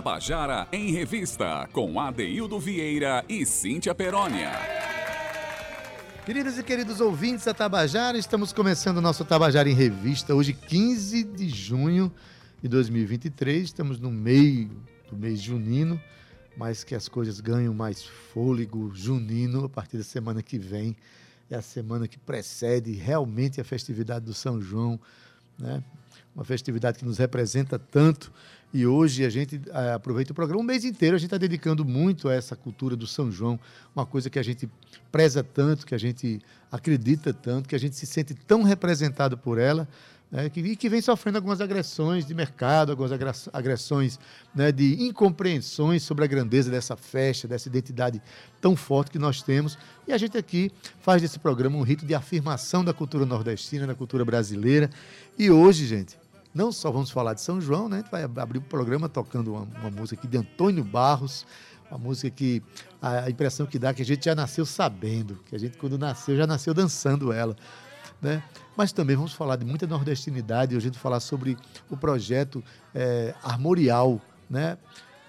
Tabajara em Revista, com Adeildo Vieira e Cíntia Perónia. Queridos e queridos ouvintes da Tabajara, estamos começando o nosso Tabajara em Revista, hoje 15 de junho de 2023, estamos no meio do mês junino, mas que as coisas ganham mais fôlego junino a partir da semana que vem, é a semana que precede realmente a festividade do São João, né? uma festividade que nos representa tanto e hoje a gente é, aproveita o programa, um mês inteiro a gente está dedicando muito a essa cultura do São João, uma coisa que a gente preza tanto, que a gente acredita tanto, que a gente se sente tão representado por ela, né, que, e que vem sofrendo algumas agressões de mercado, algumas agressões né, de incompreensões sobre a grandeza dessa festa, dessa identidade tão forte que nós temos. E a gente aqui faz desse programa um rito de afirmação da cultura nordestina, da cultura brasileira. E hoje, gente, não só vamos falar de São João, né? A gente vai abrir o programa tocando uma, uma música aqui de Antônio Barros, uma música que a, a impressão que dá é que a gente já nasceu sabendo, que a gente quando nasceu já nasceu dançando ela. Né? Mas também vamos falar de muita nordestinidade, a gente falar sobre o projeto é, Armorial, né?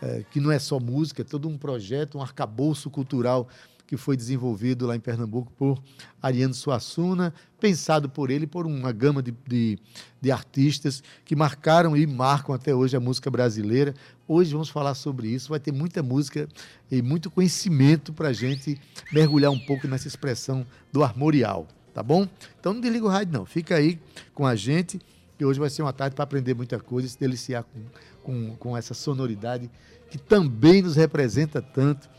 É, que não é só música, é todo um projeto, um arcabouço cultural que foi desenvolvido lá em Pernambuco por Ariano Suassuna, pensado por ele por uma gama de, de, de, artistas que marcaram e marcam até hoje a música brasileira. Hoje vamos falar sobre isso, vai ter muita música e muito conhecimento para a gente mergulhar um pouco nessa expressão do armorial, tá bom? Então não desliga o rádio não, fica aí com a gente, que hoje vai ser uma tarde para aprender muita coisa e se deliciar com, com, com essa sonoridade que também nos representa tanto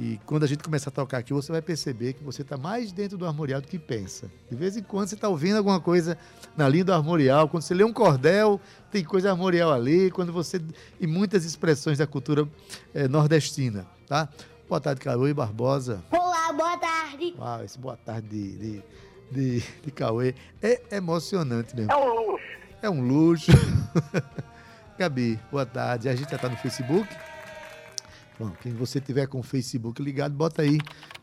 e quando a gente começar a tocar aqui, você vai perceber que você está mais dentro do armorial do que pensa. De vez em quando você está ouvindo alguma coisa na linha do armorial. Quando você lê um cordel, tem coisa armorial ali. Quando você e muitas expressões da cultura é, nordestina, tá? Boa tarde, Cauê Barbosa. Olá, boa tarde. Uau, esse boa tarde de, de, de, de Cauê é emocionante mesmo. É um luxo. É um luxo. Gabi, boa tarde. A gente já está no Facebook. Bom, quem você tiver com o Facebook ligado, bota aí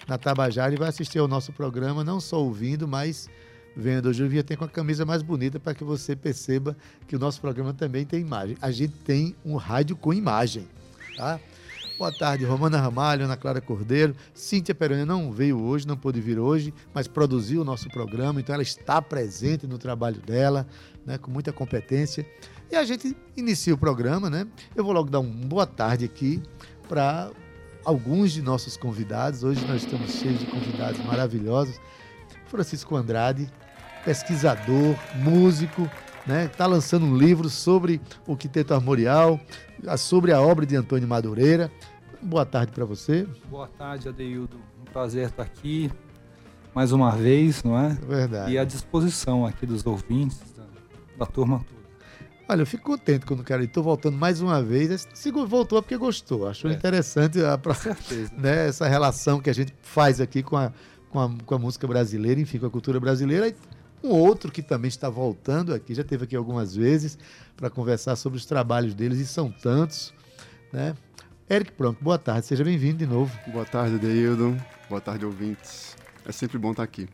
na Tabajara e vai assistir ao nosso programa, não só ouvindo, mas vendo. Hoje eu vim até com a camisa mais bonita para que você perceba que o nosso programa também tem imagem. A gente tem um rádio com imagem, tá? Boa tarde, Romana Ramalho, Ana Clara Cordeiro. Cíntia Peroni não veio hoje, não pôde vir hoje, mas produziu o nosso programa, então ela está presente no trabalho dela, né, com muita competência. E a gente inicia o programa, né? Eu vou logo dar um boa tarde aqui para alguns de nossos convidados. Hoje nós estamos cheios de convidados maravilhosos. Francisco Andrade, pesquisador, músico, né? Está lançando um livro sobre o quinteto armorial, sobre a obra de Antônio Madureira. Boa tarde para você. Boa tarde, Adeildo. Um prazer estar aqui mais uma vez, não é? Verdade. E à disposição aqui dos ouvintes, da, da turma toda. Olha, eu fico contente quando o cara estou voltando mais uma vez. Se voltou é porque gostou. Achou é. interessante a, né, essa relação que a gente faz aqui com a, com, a, com a música brasileira, enfim, com a cultura brasileira. E um outro que também está voltando aqui, já teve aqui algumas vezes para conversar sobre os trabalhos deles, e são tantos. Né? Eric Pronto, boa tarde, seja bem-vindo de novo. Boa tarde, Deildo. Boa tarde, ouvintes. É sempre bom estar aqui.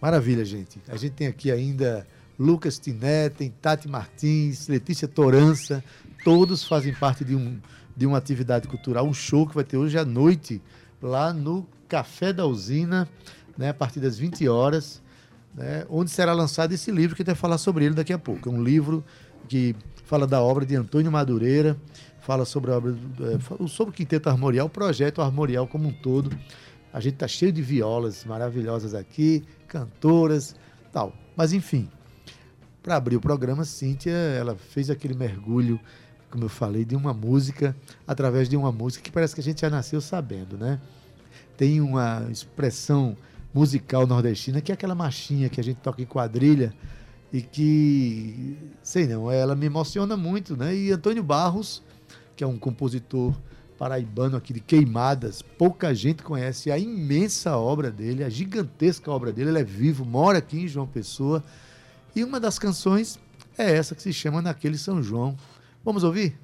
Maravilha, gente. A gente tem aqui ainda Lucas Tiné, tem Tati Martins, Letícia Torança, todos fazem parte de, um, de uma atividade cultural, um show que vai ter hoje à noite lá no Café da Usina, né, a partir das 20 horas, né, onde será lançado esse livro que vai falar sobre ele daqui a pouco. É um livro que fala da obra de Antônio Madureira, fala sobre a obra é, sobre o Quinteto Armorial, o projeto Armorial como um todo. A gente está cheio de violas maravilhosas aqui, cantoras, tal. Mas enfim, para abrir o programa, Cíntia, ela fez aquele mergulho, como eu falei, de uma música, através de uma música que parece que a gente já nasceu sabendo, né? Tem uma expressão musical nordestina que é aquela marchinha que a gente toca em quadrilha e que, sei não, ela me emociona muito, né? E Antônio Barros, que é um compositor paraibano aqui de Queimadas, pouca gente conhece a imensa obra dele, a gigantesca obra dele, ele é vivo, mora aqui em João Pessoa, e uma das canções é essa que se chama Naquele São João. Vamos ouvir?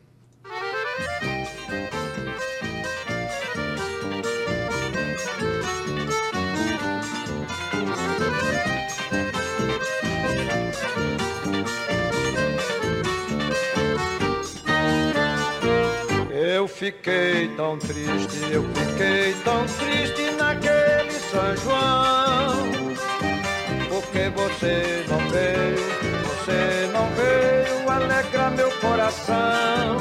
fiquei tão triste, eu fiquei tão triste naquele Porque você não veio, você não veio alegrar meu coração.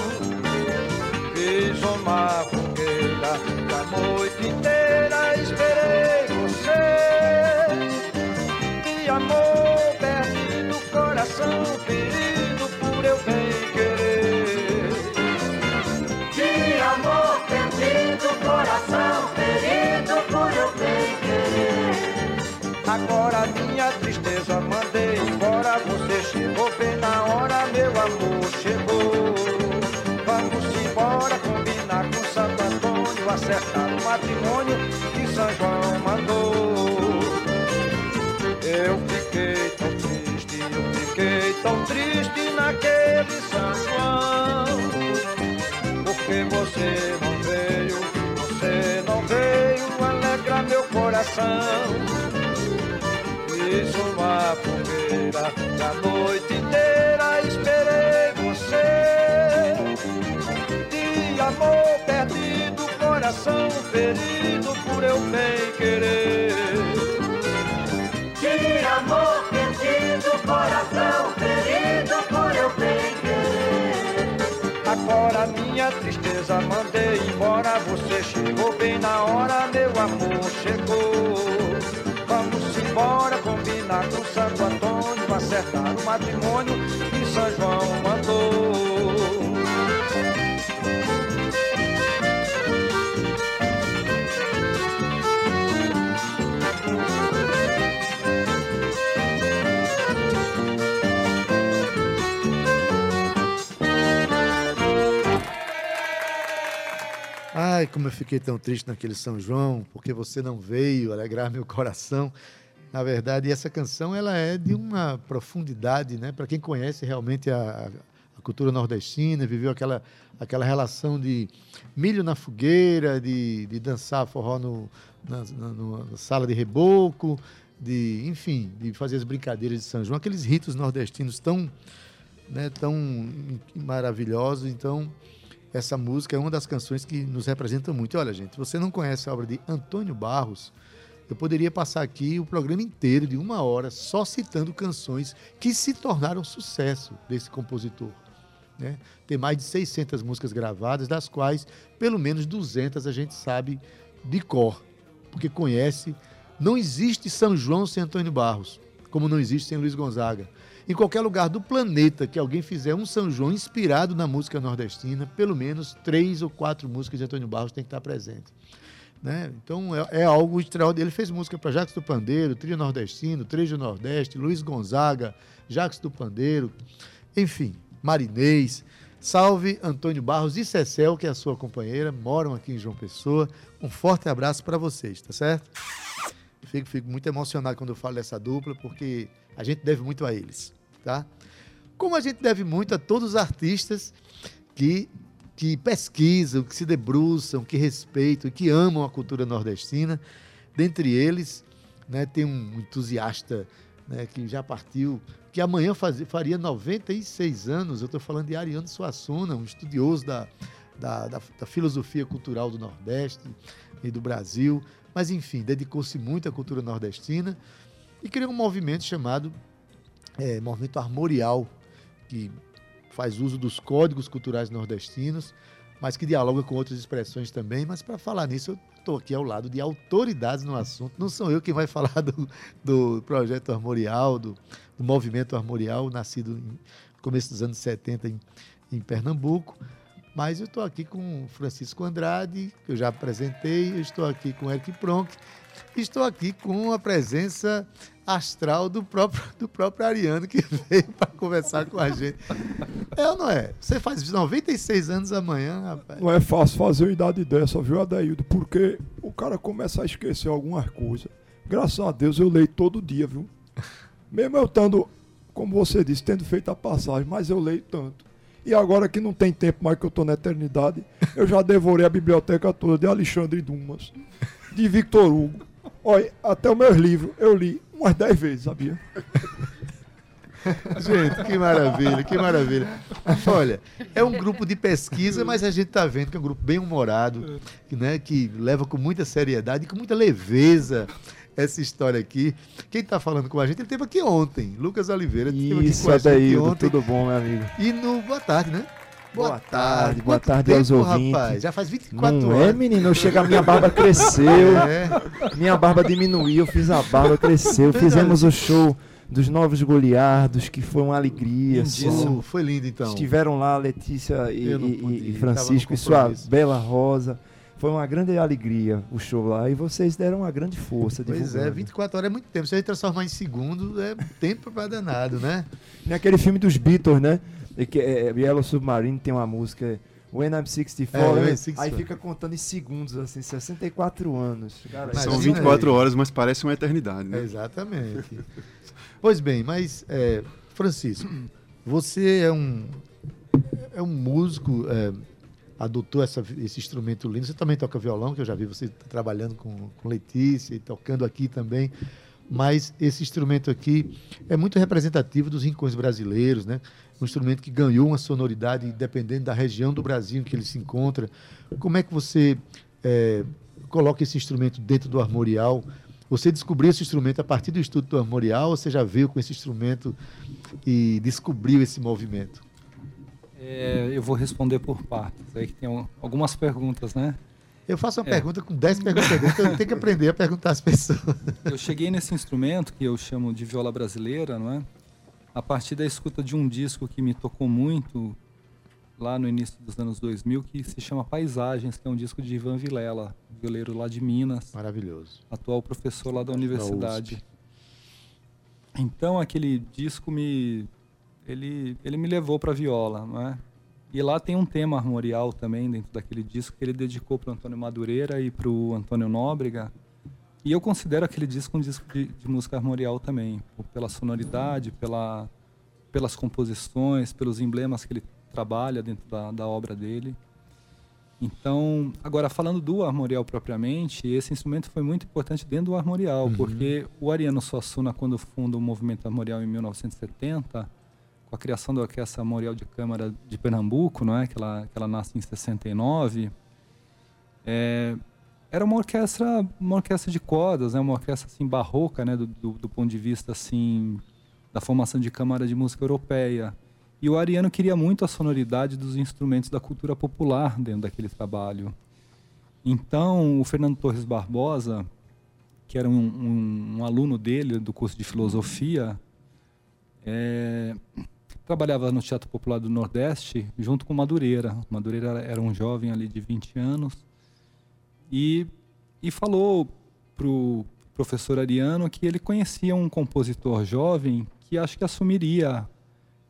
Fiz uma fogueira a noite na hora, meu amor chegou. Vamos embora combinar com Santo Antônio, acertar o matrimônio que São João mandou. Eu fiquei tão triste, eu fiquei tão triste naquele São João. Porque você não veio, você não veio alegrar meu coração. Fiz uma e a noite inteira esperei você. De amor perdido, coração ferido por eu bem querer. De amor perdido, coração ferido por eu bem querer. Agora minha tristeza mandei embora, você chegou bem na hora, meu amor chegou. Vamos embora combinar com Santo Acertar o matrimônio que São João mandou. Ai, como eu fiquei tão triste naquele São João, porque você não veio alegrar meu coração. Na verdade, essa canção ela é de uma profundidade, né? Para quem conhece realmente a, a cultura nordestina, viveu aquela, aquela relação de milho na fogueira, de, de dançar forró no, na, na- na sala de reboco, de, enfim, de fazer as brincadeiras de São João, aqueles ritos nordestinos tão, né, tão maravilhosos. Então, essa música é uma das canções que nos representa muito. Olha, gente, você não conhece a obra de Antônio Barros, eu poderia passar aqui o programa inteiro de uma hora só citando canções que se tornaram sucesso desse compositor. Né? Tem mais de 600 músicas gravadas, das quais pelo menos 200 a gente sabe de cor, porque conhece. Não existe São João sem Antônio Barros, como não existe sem Luiz Gonzaga. Em qualquer lugar do planeta que alguém fizer um São João inspirado na música nordestina, pelo menos três ou quatro músicas de Antônio Barros tem que estar presente. Né? Então é, é algo extraordinário. Ele fez música para Jacques do Pandeiro, Trio Nordestino, Trejo Nordeste, Luiz Gonzaga, Jacques do Pandeiro, enfim, Marinês. Salve Antônio Barros e Cecel, que é a sua companheira, moram aqui em João Pessoa. Um forte abraço para vocês, tá certo? Fico, fico muito emocionado quando eu falo dessa dupla, porque a gente deve muito a eles, tá? Como a gente deve muito a todos os artistas que, que pesquisam, que se debruçam, que respeitam e que amam a cultura nordestina. Dentre eles, né, tem um entusiasta né, que já partiu, que amanhã faz, faria 96 anos. Eu estou falando de Ariano Suassuna, um estudioso da, da, da, da filosofia cultural do Nordeste e do Brasil. Mas, enfim, dedicou-se muito à cultura nordestina e criou um movimento chamado é, Movimento Armorial, que faz uso dos códigos culturais nordestinos, mas que dialoga com outras expressões também. Mas para falar nisso, eu estou aqui ao lado de autoridades no assunto. Não sou eu quem vai falar do, do projeto Armorial, do, do movimento Armorial, nascido no começo dos anos 70 em, em Pernambuco. Mas eu estou aqui com Francisco Andrade, que eu já apresentei, eu estou aqui com Eric Pronk, estou aqui com a presença astral do próprio, do próprio Ariano, que veio para conversar com a gente. É ou não é? Você faz 96 anos amanhã, rapaz. Não é fácil fazer uma idade dessa, viu, Adaildo? Porque o cara começa a esquecer algumas coisas. Graças a Deus eu leio todo dia, viu? Mesmo eu estando, como você disse, tendo feito a passagem, mas eu leio tanto. E agora que não tem tempo mais que eu estou na eternidade, eu já devorei a biblioteca toda de Alexandre Dumas, de Victor Hugo. Olha, até os meus livros eu li umas 10 vezes, sabia? Gente, que maravilha, que maravilha. Olha, é um grupo de pesquisa, mas a gente está vendo que é um grupo bem humorado, né, que leva com muita seriedade e com muita leveza essa história aqui. Quem está falando com a gente, ele esteve aqui ontem, Lucas Oliveira. Isso, Adaildo, ontem. tudo bom, meu amigo? E no Boa Tarde, né? Boa tarde, boa tarde aos ouvintes. rapaz? Já faz 24 Não horas. é, menino? Chega, minha barba cresceu, É. minha barba diminuiu, eu fiz a barba, cresceu. Fizemos o show dos Novos Goliardos, que foi uma alegria. Lindíssimo. Foi lindo, então. Estiveram lá Letícia e, e- e Francisco e sua bela Rosa. Foi uma grande alegria o show lá. E vocês deram uma grande força. Pois é, divulgando. 24 horas é muito tempo. Se a gente transformar em segundo, é tempo pra danado, né? Naquele filme dos Beatles, né? E que é, é, Yellow Submarine tem uma música. When I'm 64, É, When I'm né? 64. aí fica contando em segundos, assim, 64 anos. Cara, São Imagina 24 aí. horas, mas parece uma eternidade, né? Exatamente. pois bem, mas, é, Francisco, você é um, é um músico, é, adotou essa- esse instrumento lindo. Você também toca violão, que eu já vi você trabalhando com, com Letícia e tocando aqui também. Mas esse instrumento aqui é muito representativo dos rincões brasileiros, né? Um instrumento que ganhou uma sonoridade dependendo da região do Brasil em que ele se encontra. Como é que você é, coloca esse instrumento dentro do armorial? Você descobriu esse instrumento a partir do estudo do armorial ou você já veio com esse instrumento e descobriu esse movimento? É, eu vou responder por partes. Aí que tem al- algumas perguntas, né? Eu faço uma É. pergunta com 10 perguntas eu tenho que aprender a perguntar às pessoas. Eu cheguei nesse instrumento que eu chamo de viola brasileira, não é? A partir da escuta de um disco que me tocou muito lá no início dos anos 2000, que se chama Paisagens, que é um disco de Ivan Vilela, violeiro lá de Minas, Maravilhoso. atual professor lá da universidade. Então aquele disco me ele ele me levou para viola, não é? E lá tem um tema armorial também dentro daquele disco que ele dedicou para Antônio Madureira e para o Antônio Nóbrega. E eu considero aquele disco um disco de, de música armorial também, pela sonoridade, pela, pelas composições, pelos emblemas que ele trabalha dentro da, da obra dele. Então, agora falando do armorial propriamente, esse instrumento foi muito importante dentro do armorial, Uhum. porque o Ariano Suassuna, quando funda o movimento armorial em 1970, com a criação da Orquestra Armorial de Câmara de Pernambuco, não é? que, ela, que ela nasce em 69, é, era uma orquestra, uma orquestra de cordas, né? uma orquestra assim barroca, né? do, do, do ponto de vista assim da formação de câmara de música europeia. E o Ariano queria muito a sonoridade dos instrumentos da cultura popular dentro daquele trabalho. Então, o Fernando Torres Barbosa, que era um, um- um aluno dele do curso de filosofia, é, trabalhava no Teatro Popular do Nordeste junto com Madureira. Madureira era- um jovem ali de 20 anos e, e falou para o professor Ariano que ele conhecia um compositor jovem que acho que assumiria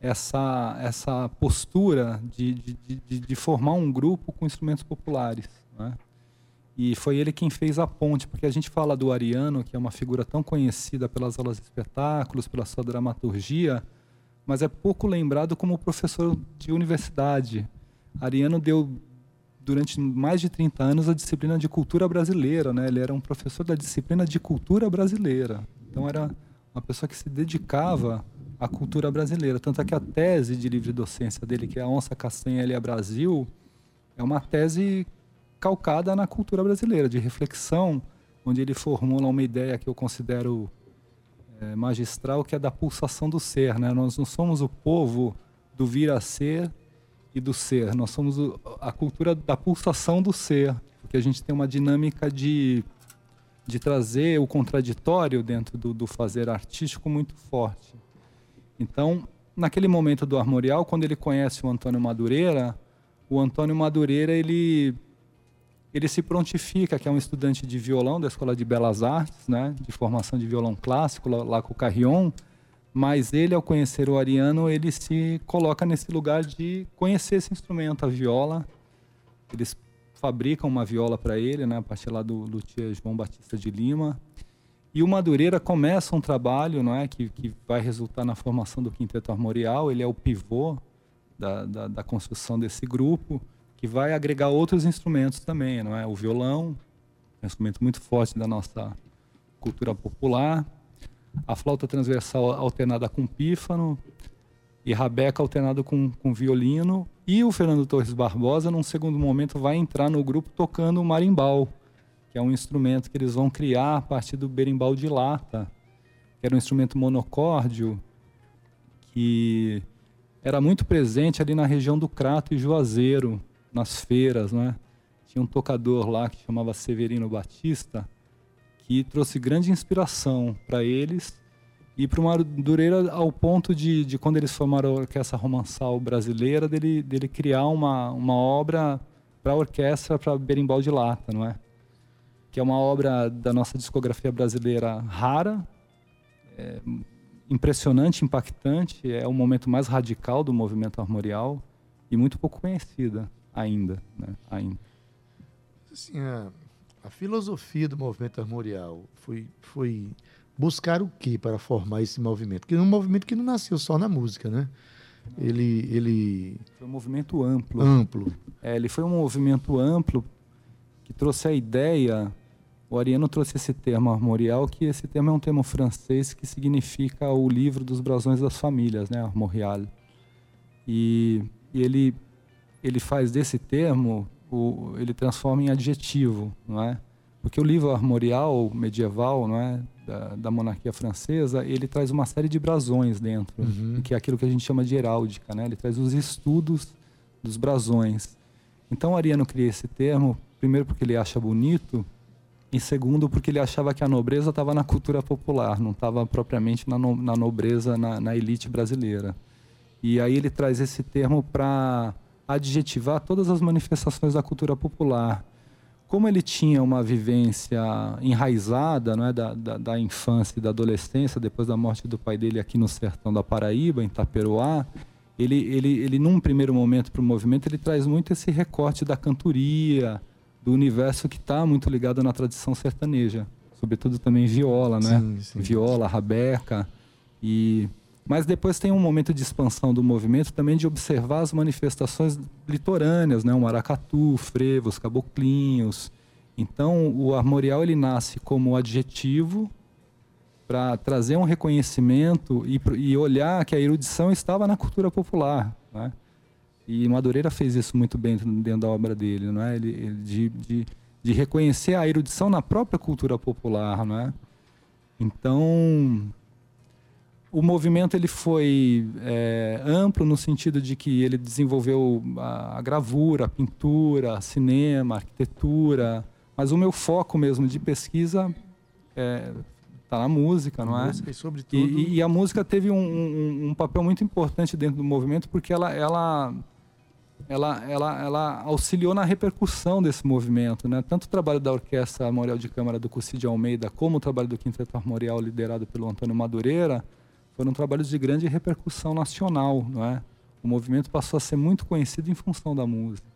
essa, essa postura de, de, de, de formar um grupo com instrumentos populares. Né? E foi ele quem fez a ponte, porque a gente fala do Ariano, que é uma figura tão conhecida pelas aulas de espetáculos, pela sua dramaturgia, mas é pouco lembrado como professor de universidade. Ariano deu, durante mais de 30 anos, a disciplina de cultura brasileira. Né? Ele era um professor da disciplina de cultura brasileira. Então, era uma pessoa que se dedicava à cultura brasileira. Tanto é que a tese de livre docência dele, que é a Onça Castanha L.A. Brasil, é uma tese calcada na cultura brasileira, de reflexão, onde ele formula uma ideia que eu considero magistral, que é da pulsação do ser. Né? Nós não somos o povo do vir a ser e do ser, nós somos a cultura da pulsação do ser, porque a gente tem uma dinâmica de, de trazer o contraditório dentro do, do fazer artístico muito forte. Então, naquele momento do armorial, quando ele conhece o Antônio Madureira, o Antônio Madureira ele ele se prontifica, que é um estudante de violão da Escola de Belas Artes, né, de formação de violão clássico lá, lá com o Carrion, mas ele ao conhecer o Ariano, ele se coloca nesse lugar de conhecer esse instrumento, a viola. Eles fabricam uma viola para ele, né, a partir lá do luthier João Batista de Lima. E o Madureira começa um trabalho não é, que, que vai resultar na formação do Quinteto Armorial. Ele é o pivô da, da, da construção desse grupo, que vai agregar outros instrumentos também. Não é? O violão, um instrumento muito forte da nossa cultura popular. a flauta transversal alternada com pífano e rabeca alternada com, com violino. E o Fernando Torres Barbosa, num segundo momento, vai entrar no grupo tocando o marimbau, que é um instrumento que eles vão criar a partir do berimbau de lata, que era um instrumento monocórdio que era muito presente ali na região do Crato e Juazeiro, nas feiras, né? Tinha um tocador lá que chamava Severino Batista, que trouxe grande inspiração para eles e para o Madureira ao ponto de, de, quando eles formaram a Orquestra Romançal Brasileira, dele, dele criar uma, uma obra para a orquestra, para berimbau de lata, não é? Que é uma obra da nossa discografia brasileira rara, é, impressionante, impactante, é o momento mais radical do movimento armorial e muito pouco conhecida ainda, né? Ainda. Assim, a, a filosofia do movimento armorial foi, foi buscar o que para formar esse movimento? Porque é um movimento que não nasceu só na música, né? Ele, ele foi um movimento amplo. Amplo. É, ele foi um movimento amplo que trouxe a ideia. O Ariano trouxe esse termo armorial, que esse termo é um termo francês que significa o livro dos brasões das famílias, né, armorial. E, e ele ele faz desse termo, o, ele transforma em adjetivo, não é? Porque o livro armorial medieval, não é, da, da, monarquia francesa, ele traz uma série de brasões dentro, uhum. que é aquilo que a gente chama de heráldica, né? Ele traz os estudos dos brasões. Então, Ariano cria esse termo, primeiro porque ele acha bonito, e segundo porque ele achava que a nobreza estava na cultura popular, não estava propriamente na, no, na nobreza, na, na elite brasileira. E aí ele traz esse termo para adjetivar todas as manifestações da cultura popular como ele tinha uma vivência enraizada não é, da, da, da, infância e da adolescência, depois da morte do pai dele aqui no sertão da Paraíba, em Taperoá, ele, ele, ele num primeiro momento para o movimento, ele traz muito esse recorte da cantoria, do universo que está muito ligado na tradição sertaneja, sobretudo também viola, né? Sim, sim. Viola, rabeca e mas depois tem um momento de expansão do movimento também de observar as manifestações litorâneas, né? o maracatu, frevos, caboclinhos. Então, o armorial ele nasce como adjetivo para trazer um reconhecimento e, e, olhar que a erudição estava na cultura popular. Né? E Madureira fez isso muito bem dentro da obra dele, não é? Ele, ele de, de, de, reconhecer a erudição na própria cultura popular, não é? Então, o movimento ele foi é, amplo no sentido de que ele desenvolveu a, a gravura, a pintura, cinema, arquitetura, mas o meu foco mesmo de pesquisa está é, tá na música, não é? Música e, sobretudo... e, e a música teve um, um, um, papel muito importante dentro do movimento porque ela, ela, ela, ela, ela auxiliou na repercussão desse movimento, né? Tanto o trabalho da Orquestra Armorial de Câmara do Cursi de Almeida como o trabalho do Quinteto Armorial liderado pelo Antônio Madureira foram trabalhos de grande repercussão nacional, não é? O movimento passou a ser muito conhecido em função da música.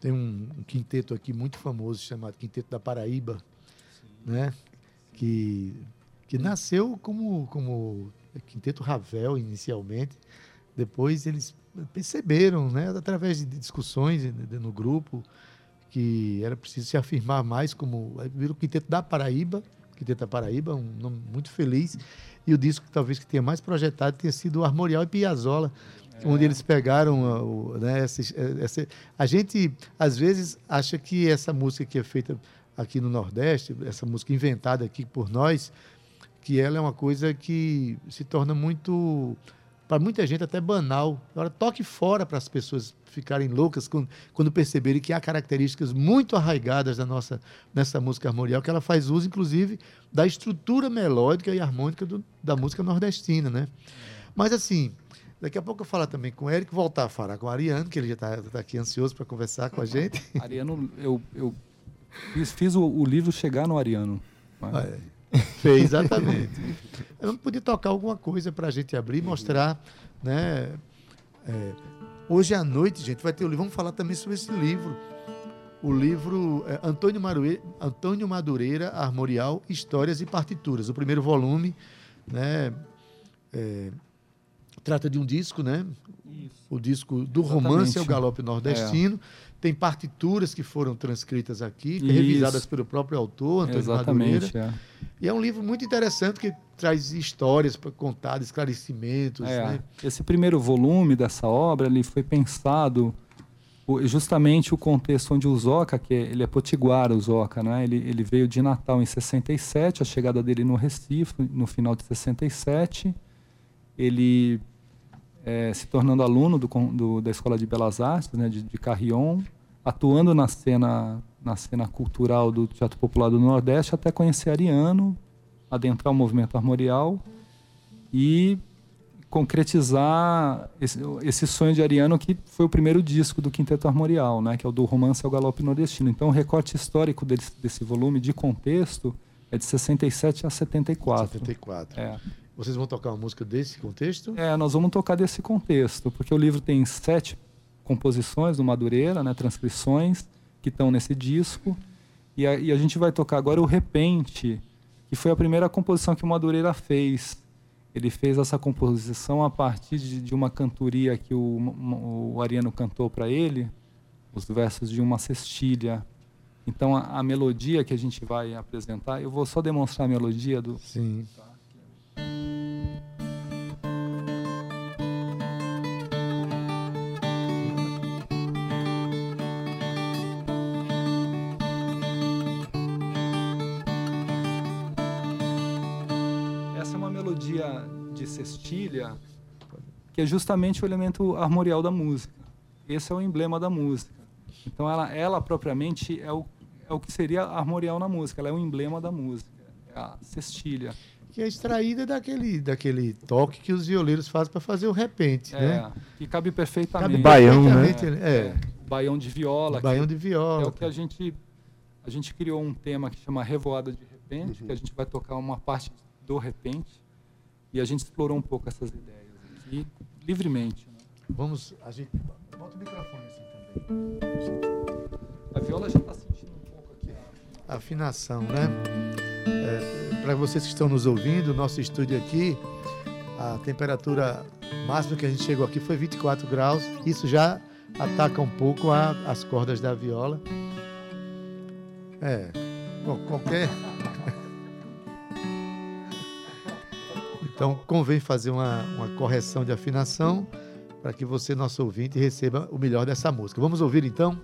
Tem um, um quinteto aqui muito famoso chamado Quinteto da Paraíba, Sim. né? Que que nasceu como como Quinteto Ravel inicialmente, depois eles perceberam, né, através de discussões no grupo, que era preciso se afirmar mais como o Quinteto da Paraíba, Quinteto da Paraíba, um nome muito feliz. E o disco talvez que tenha mais projetado tenha sido o Armorial e Piazzolla, é. onde eles pegaram a, o, né, essa, essa, a gente às vezes acha que essa música que é feita aqui no Nordeste, essa música inventada aqui por nós, que ela é uma coisa que se torna muito para muita gente até banal. Agora toque fora para as pessoas ficarem loucas quando, quando, perceberem que há características muito arraigadas da nossa, nessa música armorial, que ela faz uso, inclusive, da estrutura melódica e harmônica do, da música nordestina, né? Mas, assim, daqui a pouco eu falar também com o Eric, voltar a falar com o Ariano, que ele já está tá aqui ansioso para conversar com a gente. Ariano, eu, eu fiz, fiz o, o, livro chegar no Ariano. Né? É. Fez, exatamente. eu não podia tocar alguma coisa para a gente abrir e mostrar, né? É, Hoje à noite, gente, vai ter o livro. Vamos falar também sobre esse livro. O livro é, Antônio, Marueira, Antônio Madureira, Armorial, Histórias e Partituras. O primeiro volume, né? É, trata de um disco, né? Isso. O disco do Exatamente. romance ao galope nordestino. É. Tem partituras que foram transcritas aqui, Isso. revisadas pelo próprio autor, Antônio Exatamente, Madureira. É. E é um livro muito interessante que traz histórias para contar, esclarecimentos. É, Né? Esse primeiro volume dessa obra ele foi pensado justamente o contexto onde o Zoca, que é, ele é potiguara, o Zoca, né? ele, ele veio de Natal em 67, a chegada dele no Recife, no final de 67. Ele eh, se tornando aluno do, do- da Escola de Belas Artes, né, de, de Carrion, atuando na cena, na cena cultural do Teatro Popular do Nordeste, até conhecer Ariano, adentrar o movimento armorial e concretizar esse, esse sonho de Ariano, que foi o primeiro disco do Quinteto Armorial, né, que é o do Romance ao Galope Nordestino. Então, o recorte histórico desse, desse volume de contexto é de 67 a 74. 74. É. Vocês vão tocar uma música desse contexto? É, nós vamos tocar desse contexto, porque o livro tem sete composições do Madureira, né, transcrições, que estão nesse disco. E a, e a gente vai tocar agora o Repente, que foi a primeira composição que o Madureira fez. Ele fez essa composição a partir de, de uma cantoria que o, o Ariano cantou para ele, os versos de uma cestilha. Então, a, a melodia que a gente vai apresentar, eu vou só demonstrar a melodia do, Sim. Essa é uma melodia de cestilha que é justamente o elemento armorial da música. Esse é o emblema da música. Então ela, ela propriamente é o, é o que seria armorial na música. Ela é o emblema da música. É a cestilha. Que é extraída daquele, daquele toque que os violeiros fazem para fazer o repente, É, né? que cabe perfeitamente. Cabe Baião, né? perfeitamente, É, O baião de viola. baião de É viola. o que a gente a gente criou um tema que chama Revoada de Repente, que a gente vai tocar uma parte do repente e a gente explorou um pouco essas ideias aqui livremente. né? Vamos, a gente... Bota o microfone assim também. A viola já está sentindo um pouco aqui. a- afinação, né? Para vocês que estão nos ouvindo, nosso estúdio aqui, a temperatura máxima que a gente chegou aqui foi 24 graus. Isso já ataca um pouco a- as cordas da viola. É, bom, qualquer. Então, convém fazer uma, uma correção de afinação para que você, nosso ouvinte, receba o melhor dessa música. Vamos ouvir então?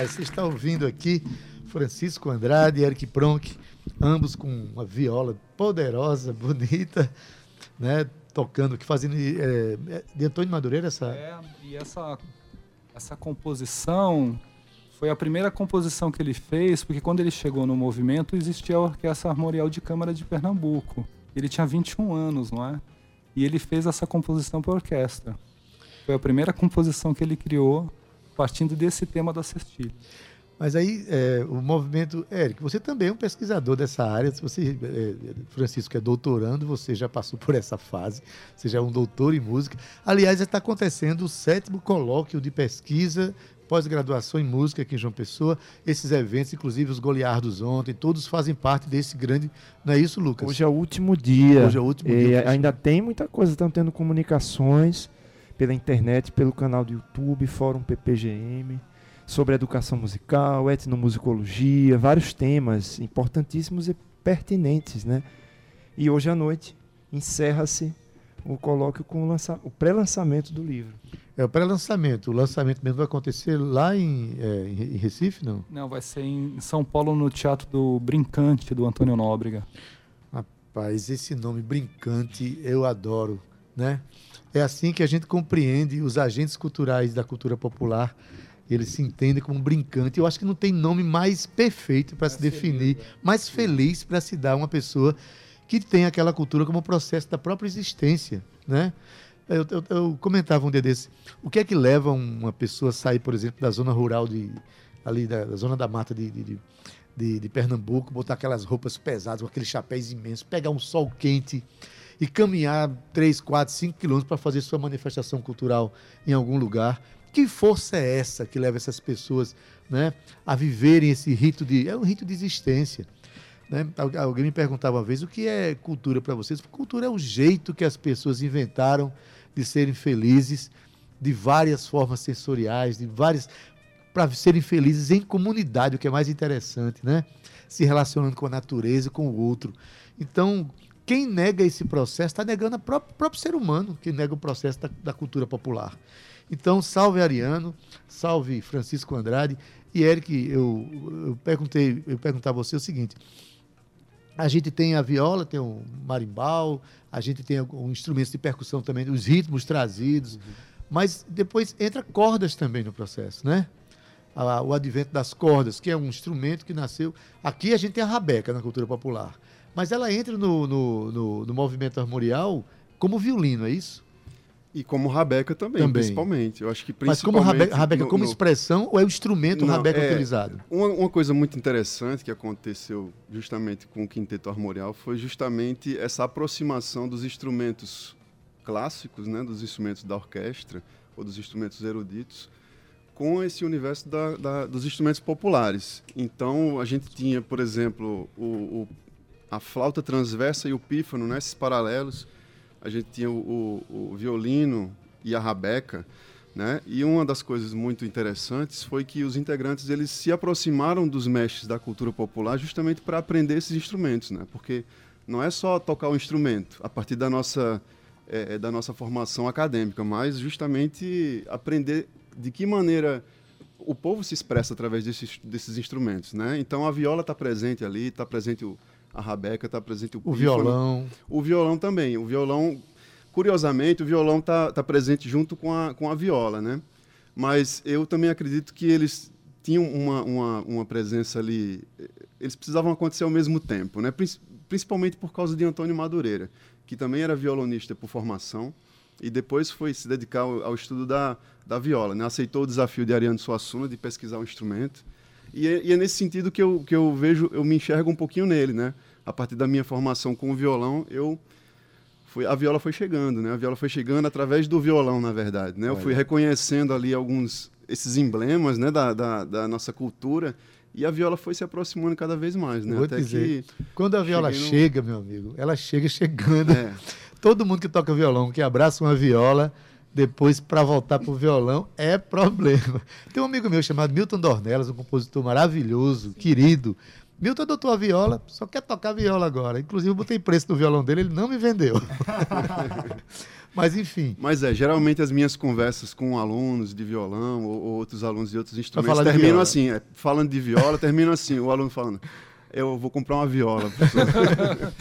Demais. Você está ouvindo aqui Francisco Andrade e Eric Pronk, ambos com uma viola poderosa, bonita, né? Tocando, que fazendo. É, é de Antônio Madureira essa. É, e essa, essa composição foi a primeira composição que ele fez, porque quando ele chegou no movimento existia a Orquestra Armorial de Câmara de Pernambuco. Ele tinha 21 anos, não é? E ele fez essa composição para orquestra. Foi a primeira composição que ele criou partindo desse tema da cestilha. Mas aí, é, o movimento. Eric, você também é um pesquisador dessa área. Se você, é, Francisco, é doutorando, você já passou por essa fase. Você já é um doutor em música. Aliás, está acontecendo o sétimo colóquio de pesquisa pós-graduação em música aqui em João Pessoa. Esses eventos, inclusive os goleardos ontem, todos fazem parte desse grande. Não é isso, Lucas? Hoje é o último dia. Hoje é o último dia. ainda tem muita coisa, estão tendo comunicações pela internet, pelo canal do YouTube, Fórum PPGM, sobre educação musical, etnomusicologia, vários temas importantíssimos e pertinentes, né? E hoje à noite encerra-se o colóquio com o, o pré-lançamento do livro. É o pré-lançamento. O lançamento mesmo vai acontecer lá em, é, em, Recife, não? Não, vai ser em São Paulo, no Teatro do Brincante, do Antônio Nóbrega. Rapaz, esse nome Brincante eu adoro, né? É assim que a gente compreende os agentes culturais da cultura popular. Eles se entendem como brincante. Eu acho que não tem nome mais perfeito para se definir, feliz, mais feliz para se dar uma pessoa que tem aquela cultura como processo da própria existência, né? Eu, eu, eu, comentava um dia desse. O que é que leva uma pessoa a sair, por exemplo, da zona rural de ali da, da zona da mata de, de, de, de, Pernambuco, botar aquelas roupas pesadas, com aqueles chapéus imensos, pegar um sol quente e caminhar 3, 4, 5 quilômetros para fazer sua manifestação cultural em algum lugar? Que força é essa que leva essas pessoas né, a viverem esse rito de. É um rito de existência. Né? Alguém me perguntava uma vez o que é cultura para vocês. Cultura é o jeito que as pessoas inventaram de serem felizes de várias formas sensoriais, de várias para serem felizes em comunidade, o que é mais interessante, né? Se relacionando com a natureza com o outro. Então, quem nega esse processo está negando o próprio, próprio, ser humano, que nega o processo da, da, cultura popular. Então, salve Ariano, salve Francisco Andrade. E Eric, eu, eu perguntei, eu perguntar a você o seguinte: a gente tem a viola, tem o marimbau, a gente tem um instrumentos de percussão também, os ritmos trazidos, uhum. mas depois entra cordas também no processo, né? o advento das cordas, que é um instrumento que nasceu. Aqui a gente tem a rabeca na cultura popular, mas ela entra no, no, no, no movimento armorial como violino, é isso? E como rabeca também, também, principalmente. Eu acho que Mas como rabeca, rabeca no, como no... expressão ou é o instrumento Não, rabeca é, utilizado? Uma, uma, coisa muito interessante que aconteceu justamente com o quinteto armorial foi justamente essa aproximação dos instrumentos clássicos, né, dos instrumentos da orquestra ou dos instrumentos eruditos, com esse universo da, da, dos instrumentos populares. Então a gente tinha, por exemplo, o, o, a flauta transversa e o pífano, né, esses paralelos a gente tinha o, o, o violino e a rabeca, né? E uma das coisas muito interessantes foi que os integrantes eles se aproximaram dos mestres da cultura popular justamente para aprender esses instrumentos, né? Porque não é só tocar o instrumento a partir da nossa é, é, da nossa formação acadêmica, mas justamente aprender de que maneira o povo se expressa através desses, desses instrumentos, né? Então a viola está presente ali, está presente o, a rabeca está presente o, o violão. O violão também. O violão, curiosamente, o violão está tá presente junto com a, com a viola, né? Mas eu também acredito que eles tinham uma, uma, uma presença ali. Eles precisavam acontecer ao mesmo tempo, né? Principalmente por causa de Antônio Madureira, que também era violonista por formação e depois foi se dedicar ao, ao estudo da, da viola. Né? Aceitou o desafio de Ariano Suassuna de pesquisar o instrumento e é, e é, nesse sentido que eu, que eu vejo, eu me enxergo um pouquinho nele, né? A partir da minha formação com o violão, eu fui, a viola foi chegando, né? A viola foi chegando através do violão, na verdade, né? Eu fui reconhecendo ali alguns esses emblemas, né, da, da, da nossa cultura e a viola foi se aproximando cada vez mais, né? Vou Até dizer, que quando a viola no... chega, meu amigo, ela chega chegando. É. Todo mundo que toca violão, que abraça uma viola, depois para voltar para o violão é problema. Tem um amigo meu chamado Milton Dornelas, um compositor maravilhoso, querido. Milton adotou a viola, só quer tocar viola agora. Inclusive, eu botei preço no violão dele, ele não me vendeu. Mas enfim. Mas é, geralmente as minhas conversas com alunos de violão ou, ou outros alunos de outros instrumentos terminam assim, é, falando de viola, terminam assim, o aluno falando, eu vou comprar uma viola. professor."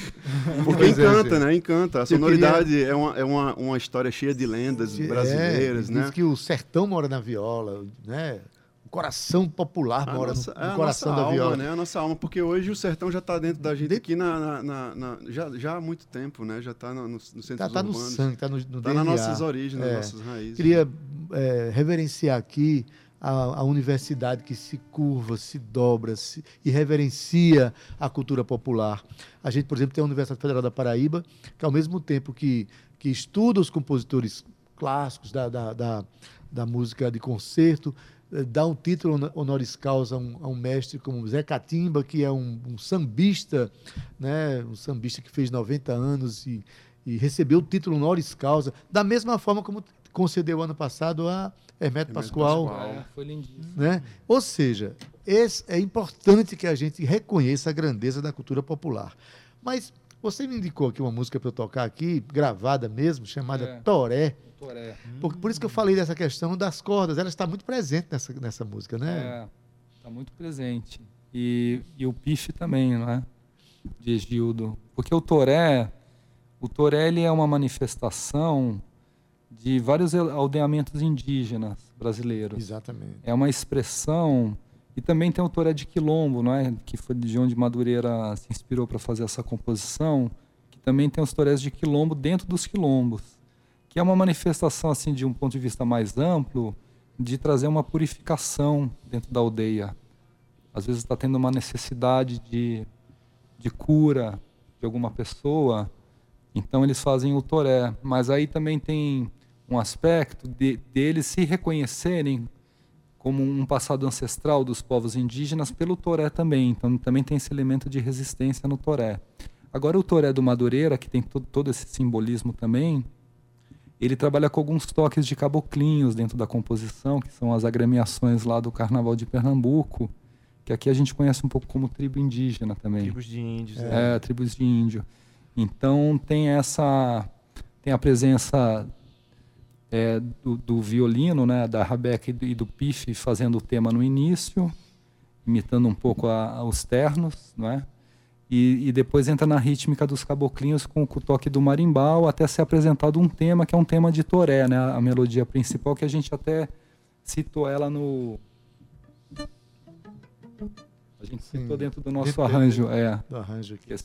Porque é, encanta, né? Encanta. A sonoridade é, uma, é uma, uma história cheia de lendas É, brasileiras, diz né? que o sertão mora na viola, né? O coração popular A mora nossa, no, é no a coração nossa da alma, viola. né? A nossa alma, porque hoje o sertão já está dentro da gente De- aqui na, na- na- na- já, já há muito tempo, né? Já está no, no, nos centros Tá, tá no sangue, tá no, no Tá nas nossas origens, nas É. nossas raízes. Queria é, reverenciar aqui a, a universidade que se curva, se dobra se, e reverencia a cultura popular. A gente, por exemplo, tem a Universidade Federal da Paraíba, que ao mesmo tempo que, que estuda os compositores clássicos da, da, da, da música de concerto, eh, dá um título honor- honoris causa a um, a um mestre como Zé Catimba, que é um, um sambista, né, um sambista que fez 90 anos e, e recebeu o título honoris causa, da mesma forma como concedeu ano passado a Hermeto Pascoal. Pascoal. É, foi lindíssimo. Né? Ou seja, esse, é importante que a gente reconheça a grandeza da cultura popular. Mas você me indicou aqui uma música para eu tocar aqui, gravada mesmo, chamada É. Toré. Toré. Por, por isso que eu falei dessa questão das cordas. Ela está muito presente nessa, nessa música, né? É, tá muito presente. E, e o pife também, não é? De Egildo. Porque o toré, o toré ele é uma manifestação de vários aldeamentos indígenas brasileiros. Exatamente. É uma expressão e também tem o toré de quilombo, não é? Que foi de onde Madureira se inspirou para fazer essa composição, que também tem os torés de quilombo dentro dos quilombos, que é uma manifestação assim de um ponto de vista mais amplo de trazer uma purificação dentro da aldeia. Às vezes está tendo uma necessidade de, de cura de alguma pessoa, então eles fazem o toré. Mas aí também tem um aspecto de, deles se reconhecerem como um passado ancestral dos povos indígenas pelo toré também. Então também tem esse elemento de resistência no toré. Agora o toré do Madureira, que tem to todo esse simbolismo também, ele trabalha com alguns toques de caboclinhos dentro da composição, que são as agremiações lá do Carnaval de Pernambuco, que aqui a gente conhece um pouco como tribo indígena também. Tribos de índios. né? É, tribos de índio. Então tem essa tem a presença é, do, do violino, né, da Rabeca e do, e do Pife fazendo o tema no início, imitando um pouco a, os ternos, não é? E, e depois entra na rítmica dos caboclinhos com, com o toque do marimbau até ser apresentado um tema que é um tema de toré, né, a melodia principal que a gente até citou ela no a gente Sim, citou dentro do nosso arranjo, é. Do arranjo aqui. é.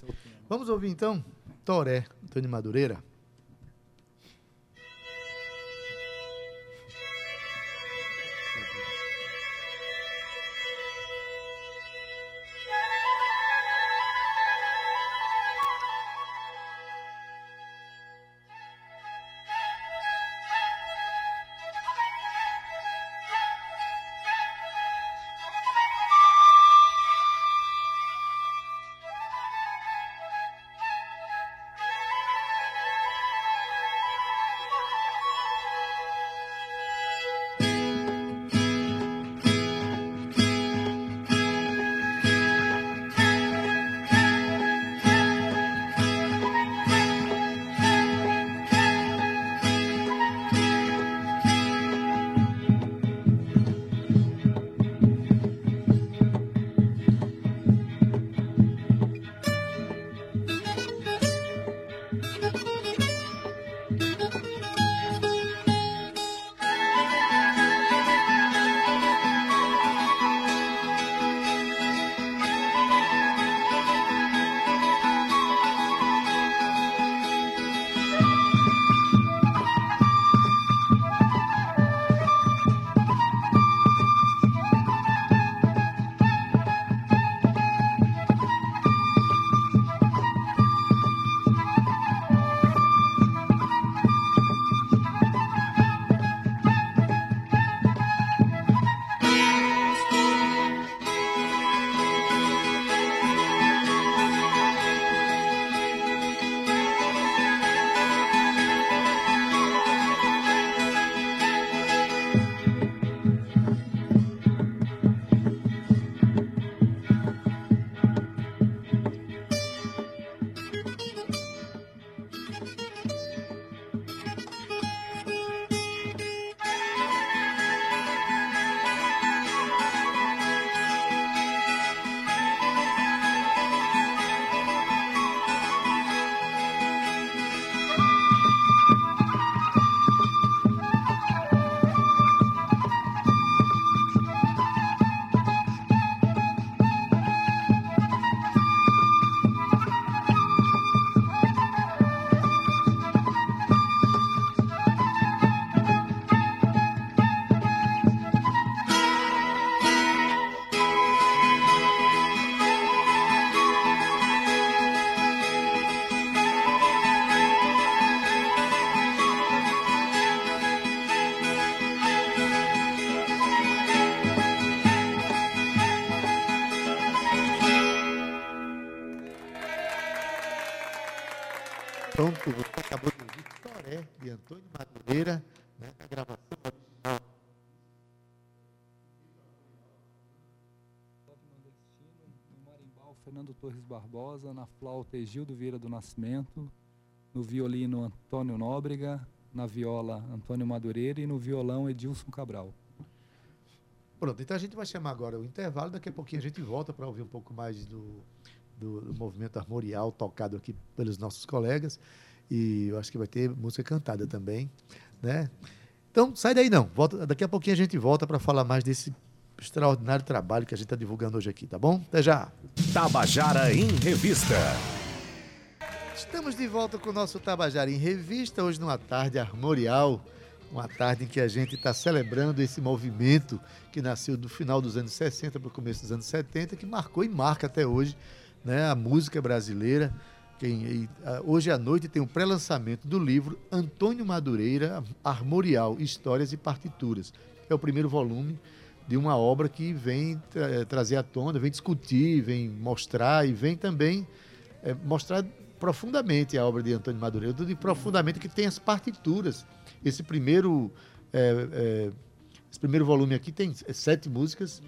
Vamos ouvir então Toré, Antônio Madureira. Antônio Madureira, né, a gravação original. No marimbau, Fernando Torres Barbosa, na flauta Egildo Vieira do Nascimento, no violino Antônio Nóbrega, na viola Antônio Madureira e no violão Edilson Cabral. Pronto, então a gente vai chamar agora o intervalo, daqui a pouquinho a gente volta para ouvir um pouco mais do, do, do movimento armorial tocado aqui pelos nossos colegas. E eu acho que vai ter música cantada também, né? Então, sai daí não. Volta, daqui a pouquinho a gente volta para falar mais desse extraordinário trabalho que a gente está divulgando hoje aqui, tá bom? Até já. Tabajara em Revista. Estamos de volta com o nosso Tabajara em Revista, hoje numa tarde armorial, uma tarde em que a gente está celebrando esse movimento que nasceu do final dos anos 60 para o começo dos anos 70, que marcou e marca até hoje né, a música brasileira. Quem, ah, hoje à noite tem o pré-lançamento do livro Antônio Madureira, Armorial, Histórias e Partituras. É o primeiro volume de uma obra que vem tra- eh, trazer à tona, vem discutir, vem mostrar e vem também eh, mostrar profundamente a obra de Antônio Madureira. Digo profundamente que tem as partituras. Esse primeiro, eh, eh, esse primeiro volume aqui tem sete músicas,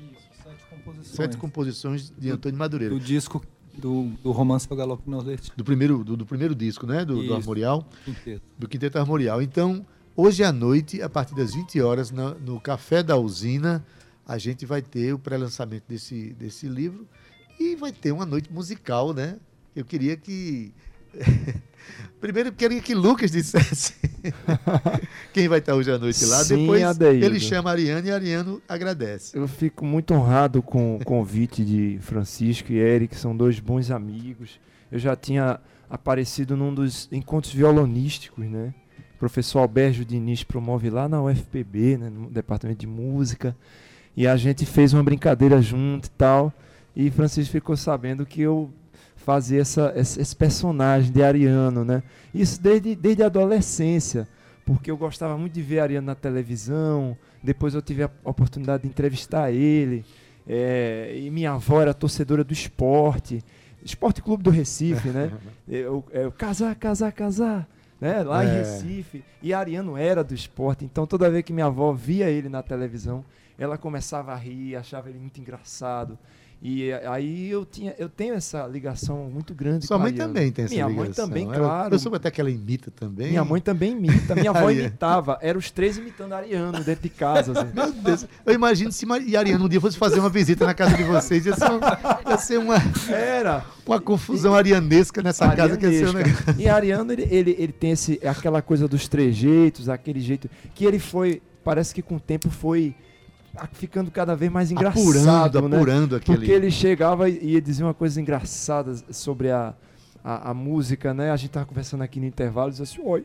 Sete composições. sete composições de Antônio Madureira. do disco do, do romance O Galope Nordestino. Do primeiro, do, do primeiro disco, né? Do, do. Armorial. Quinteto. do Quinteto Armorial. Então, hoje à noite, a partir das 20 horas, na- no Café da Usina, a gente vai ter o pré-lançamento desse, desse livro e vai ter uma noite musical, né? Eu queria que. Primeiro, eu queria que Lucas dissesse quem vai estar hoje à noite lá. Sim, Depois, Adeildo. ele chama a Ariane e Ariano agradece. Eu fico muito honrado com o convite de Francisco e Eric, são dois bons amigos. Eu já tinha aparecido num dos encontros violonísticos, né? O professor Alberto Diniz promove lá na UFPB, né? no departamento de música. E a gente fez uma brincadeira junto e tal. E Francisco ficou sabendo que eu fazia essa, esse, personagem de Ariano, né? Isso desde, desde a adolescência, porque eu gostava muito de ver Ariano na televisão. Depois eu tive a oportunidade de entrevistar ele. é, e minha avó era torcedora do esporte, Esporte Clube do Recife, né? Eu, eu, casar, casar, casar. Né? Lá em É. Recife. E Ariano era do esporte. Então toda vez que minha avó via ele na televisão, ela começava a rir, achava ele muito engraçado. E eh, aí eu, tinha, eu tenho essa ligação muito grande Sua com mãe Ariano. também tem essa Minha mãe ligação. também, Ela- claro. Eu soube até que ela imita também. Minha mãe também imita. Minha avó é. imitava. Era os três imitando Ariano dentro de casa. assim. Meu Deus, eu imagino se e a Ariane um dia fosse fazer uma visita na casa de vocês, ia ser, um- ia ser uma, Era. uma confusão arianesca nessa casa que ia ser um Arianesca. negócio. E Ariano, ele, ele, ele tem esse, aquela coisa dos trejeitos, aquele jeito que ele foi, parece que com o tempo foi a- ficando cada vez mais engraçado, apurando, né? apurando aquele. Porque ele chegava e ia dizer uma coisa engraçada sobre a, a, a música, né? A gente tava conversando aqui no intervalo e dizia assim, oi,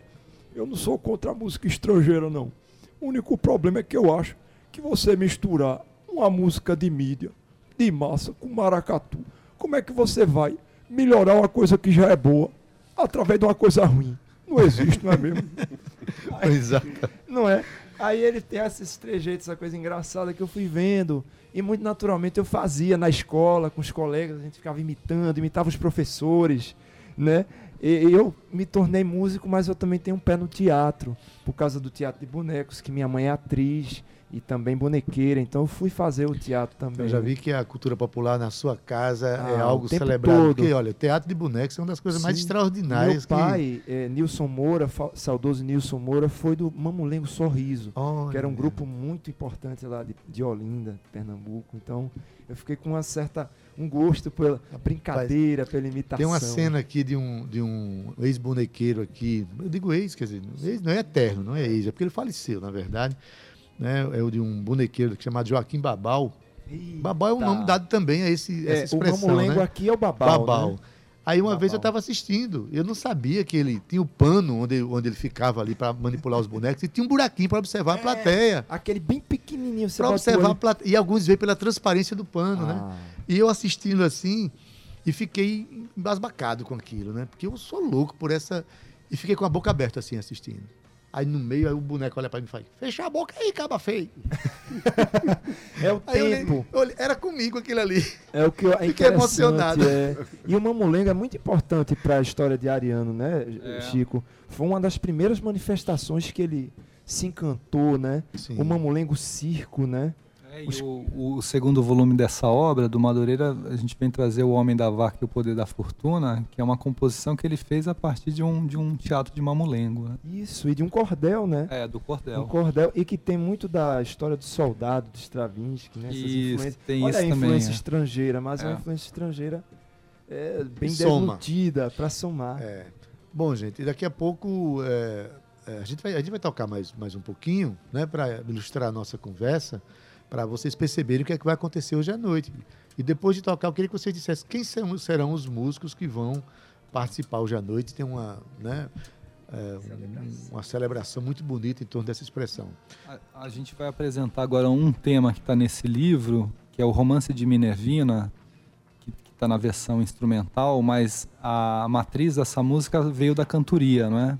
eu não sou contra a música estrangeira, não. O único problema é que eu acho que você misturar uma música de mídia, de massa, com maracatu, como é que você vai melhorar uma coisa que já é boa através de uma coisa ruim? Não existe, não é mesmo? Exato. Não é? Aí ele tem esses trejeitos, essa coisa engraçada que eu fui vendo. E muito naturalmente eu fazia na escola, com os colegas, a gente ficava imitando, imitava os professores, né? E eu me tornei músico, mas eu também tenho um pé no teatro, por causa do teatro de bonecos, que minha mãe é atriz e também bonequeira, então eu fui fazer o teatro também. Eu já vi que a cultura popular na sua casa é Ah, algo o tempo celebrado. todo. Porque, olha, o teatro de bonecos é uma das coisas mais Sim. extraordinárias. Meu pai, eh, Nilson Moura, saudoso Nilson Moura, foi do Mamulengo Sorriso. que era um grupo muito importante lá de, de Olinda, Pernambuco. Então, eu fiquei com uma certa um gosto pela brincadeira, pela imitação. Tem uma cena aqui de um, de um ex-bonequeiro aqui. Eu digo ex, quer dizer, ex não é eterno, não é ex, é porque ele faleceu, na verdade. Né? É o de um bonequeiro chamado Joaquim Babal. Eita. Babal é um nome dado também a esse, É, essa o expressão. mamulengo né? aqui é o babau. Babal. né? Aí uma vez eu estava assistindo, eu não sabia que ele tinha o pano onde, onde ele ficava ali para manipular os bonecos e tinha um buraquinho para observar a É, plateia. Aquele bem pequenininho. Para o observar a plateia. E alguns veem pela transparência do pano, né? Ah, E eu assistindo assim, e fiquei embasbacado com aquilo, né? Porque eu sou louco por essa. E fiquei com a boca aberta assim assistindo. Aí no meio, aí o boneco olha pra mim e fala, fecha a boca aí, caba feio. É o eu tempo. eu olhei- era comigo aquilo ali. É o que eu, é Fiquei emocionado. é. E o Mamulengo é muito importante para a história de Ariano, né, É. Chico? Foi uma das primeiras manifestações que ele se encantou, né? Sim. O Mamulengo Circo, né? É, e o, o segundo volume dessa obra, do Madureira, a gente vem trazer O Homem da Vaca e o Poder da Fortuna, que é uma composição que ele fez a partir de um, de um teatro de mamulengo. Né? Isso, e de um cordel, né? É, do Um cordel. cordel, e que tem muito da história do soldado, de Stravinsky, né? Essas Isso, influências. tem Olha isso a também. influência é. estrangeira, mas é uma influência estrangeira é, bem deglutida para somar. É. Bom, gente, e daqui a pouco é, é, a, gente vai, a gente vai tocar mais, mais um pouquinho, né, para ilustrar a nossa conversa, para vocês perceberem o que é que vai acontecer hoje à noite. E depois de tocar, eu queria que vocês dissessem quem serão, serão os músicos que vão participar hoje à noite. Tem uma, né, é, um- uma celebração muito bonita em torno dessa expressão. A, a gente vai apresentar agora um tema que está nesse livro, que é o Romance de Minervina, que está na versão instrumental, mas a matriz dessa música veio da cantoria, não é?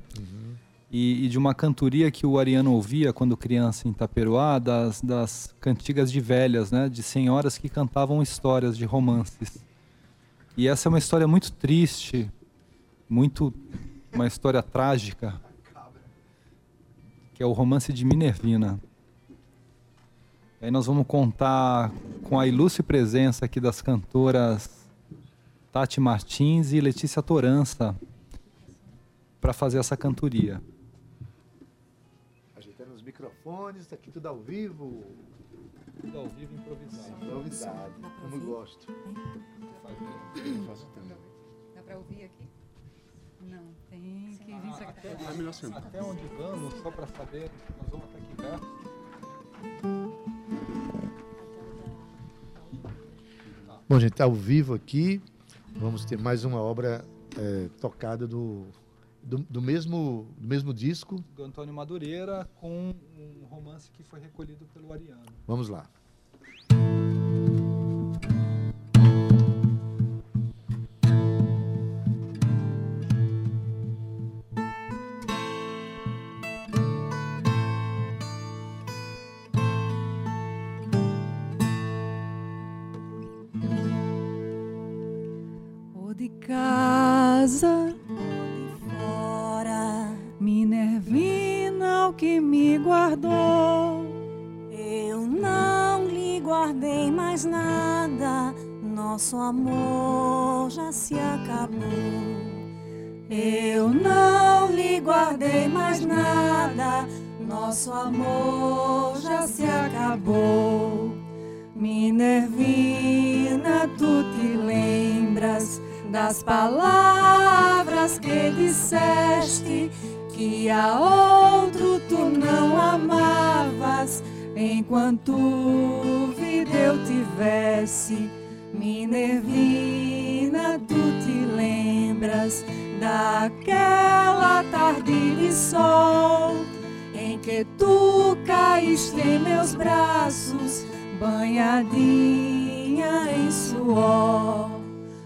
E, e de uma cantoria que o Ariano ouvia quando criança em Itaperuá, das, das cantigas de velhas, né? De senhoras que cantavam histórias de romances. E essa é uma história muito triste, muito uma história trágica, que é o romance de Minervina. Aí nós vamos contar com a ilustre presença aqui das cantoras Tati Martins e Letícia Torança para fazer essa cantoria. Microfones, tá aqui tudo ao vivo. Tudo ao vivo improvisado. Improvisado, como gosto. Eu faço também. Dá pra ouvir aqui? Não, tem que vir cá. É melhor sempre. Até onde vamos, só para saber, nós vamos até aqui perto. Bom, gente, tá ao vivo aqui. Vamos ter mais uma obra é, tocada do, do, do mesmo, do mesmo disco. Do Antônio Madureira com um romance que foi recolhido pelo Ariano. Vamos lá. Nosso amor já se acabou. Eu não lhe guardei mais nada, nosso amor já se acabou. Minervina, tu te lembras das palavras que disseste que a outro tu não amavas enquanto vida eu tivesse. Minervina, tu te lembras daquela tarde de sol em que tu caíste em meus braços, banhadinha em suor.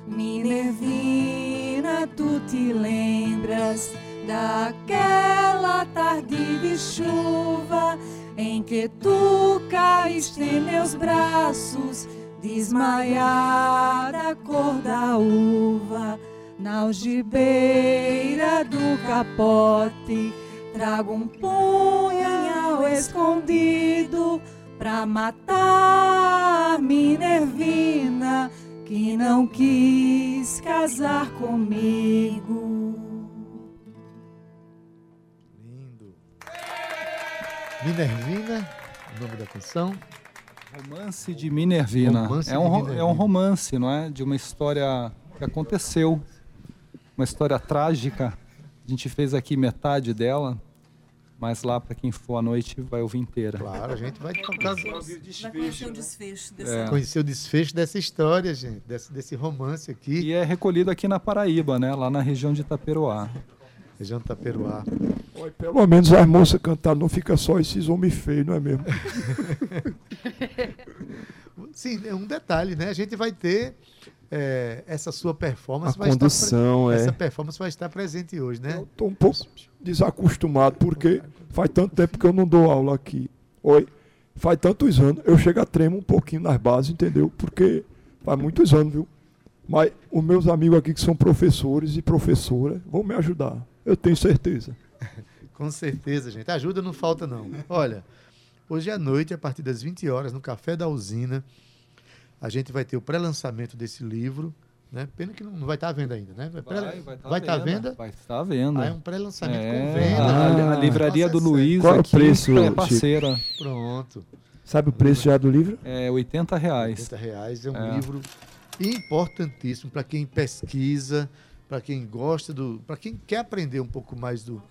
Minervina, tu te lembras daquela tarde de chuva em que tu caíste em meus braços, desmaiada cor da uva, na algibeira do capote. Trago um punhal escondido pra matar Minervina, que não quis casar comigo. Lindo. Minervina, o nome da canção. Romance de Minervina. Romance é, um, de Minervina. é um romance, não é? De uma história que aconteceu. Uma história trágica. A gente fez aqui metade dela, mas lá para quem for à noite vai ouvir inteira. Claro, a gente vai tocar, Vai conhecer o desfecho dessa. É. conhecer o desfecho dessa história, gente, desse, desse romance aqui, E é recolhido aqui na Paraíba, né? Lá na região de Itaperuá. região do Taperuá. Olha, pelo menos as moças cantaram, não fica só esses homens feios, não é mesmo? Sim, é um detalhe, né? A gente vai ter é, essa sua performance A vai condução, estar, é. essa performance vai estar presente hoje, né? Tô um pouco desacostumado, porque faz tanto tempo que eu não dou aula aqui. Oi, faz tantos anos, eu chego a tremo um pouquinho nas bases, entendeu? Porque faz muitos anos, viu? Mas os meus amigos aqui que são professores e professoras vão me ajudar, eu tenho certeza. Com certeza, gente. Ajuda não falta, não. Olha, hoje à noite, a partir das 20 horas, no Café da Usina, a gente vai ter o pré-lançamento desse livro. Né? Pena que não não vai estar à venda ainda, né? Vai Vai, vai estar vai estar à venda? Vai estar à venda. Ah, é um pré-lançamento É, com venda. a, a livraria do Nossa, Luiz Qual é o aqui preço, é Chico? parceira. Pronto. Sabe o preço já do livro? É 80 reais. 80 reais é um É. livro importantíssimo para quem pesquisa, para quem gosta do. para quem quer aprender um pouco mais do.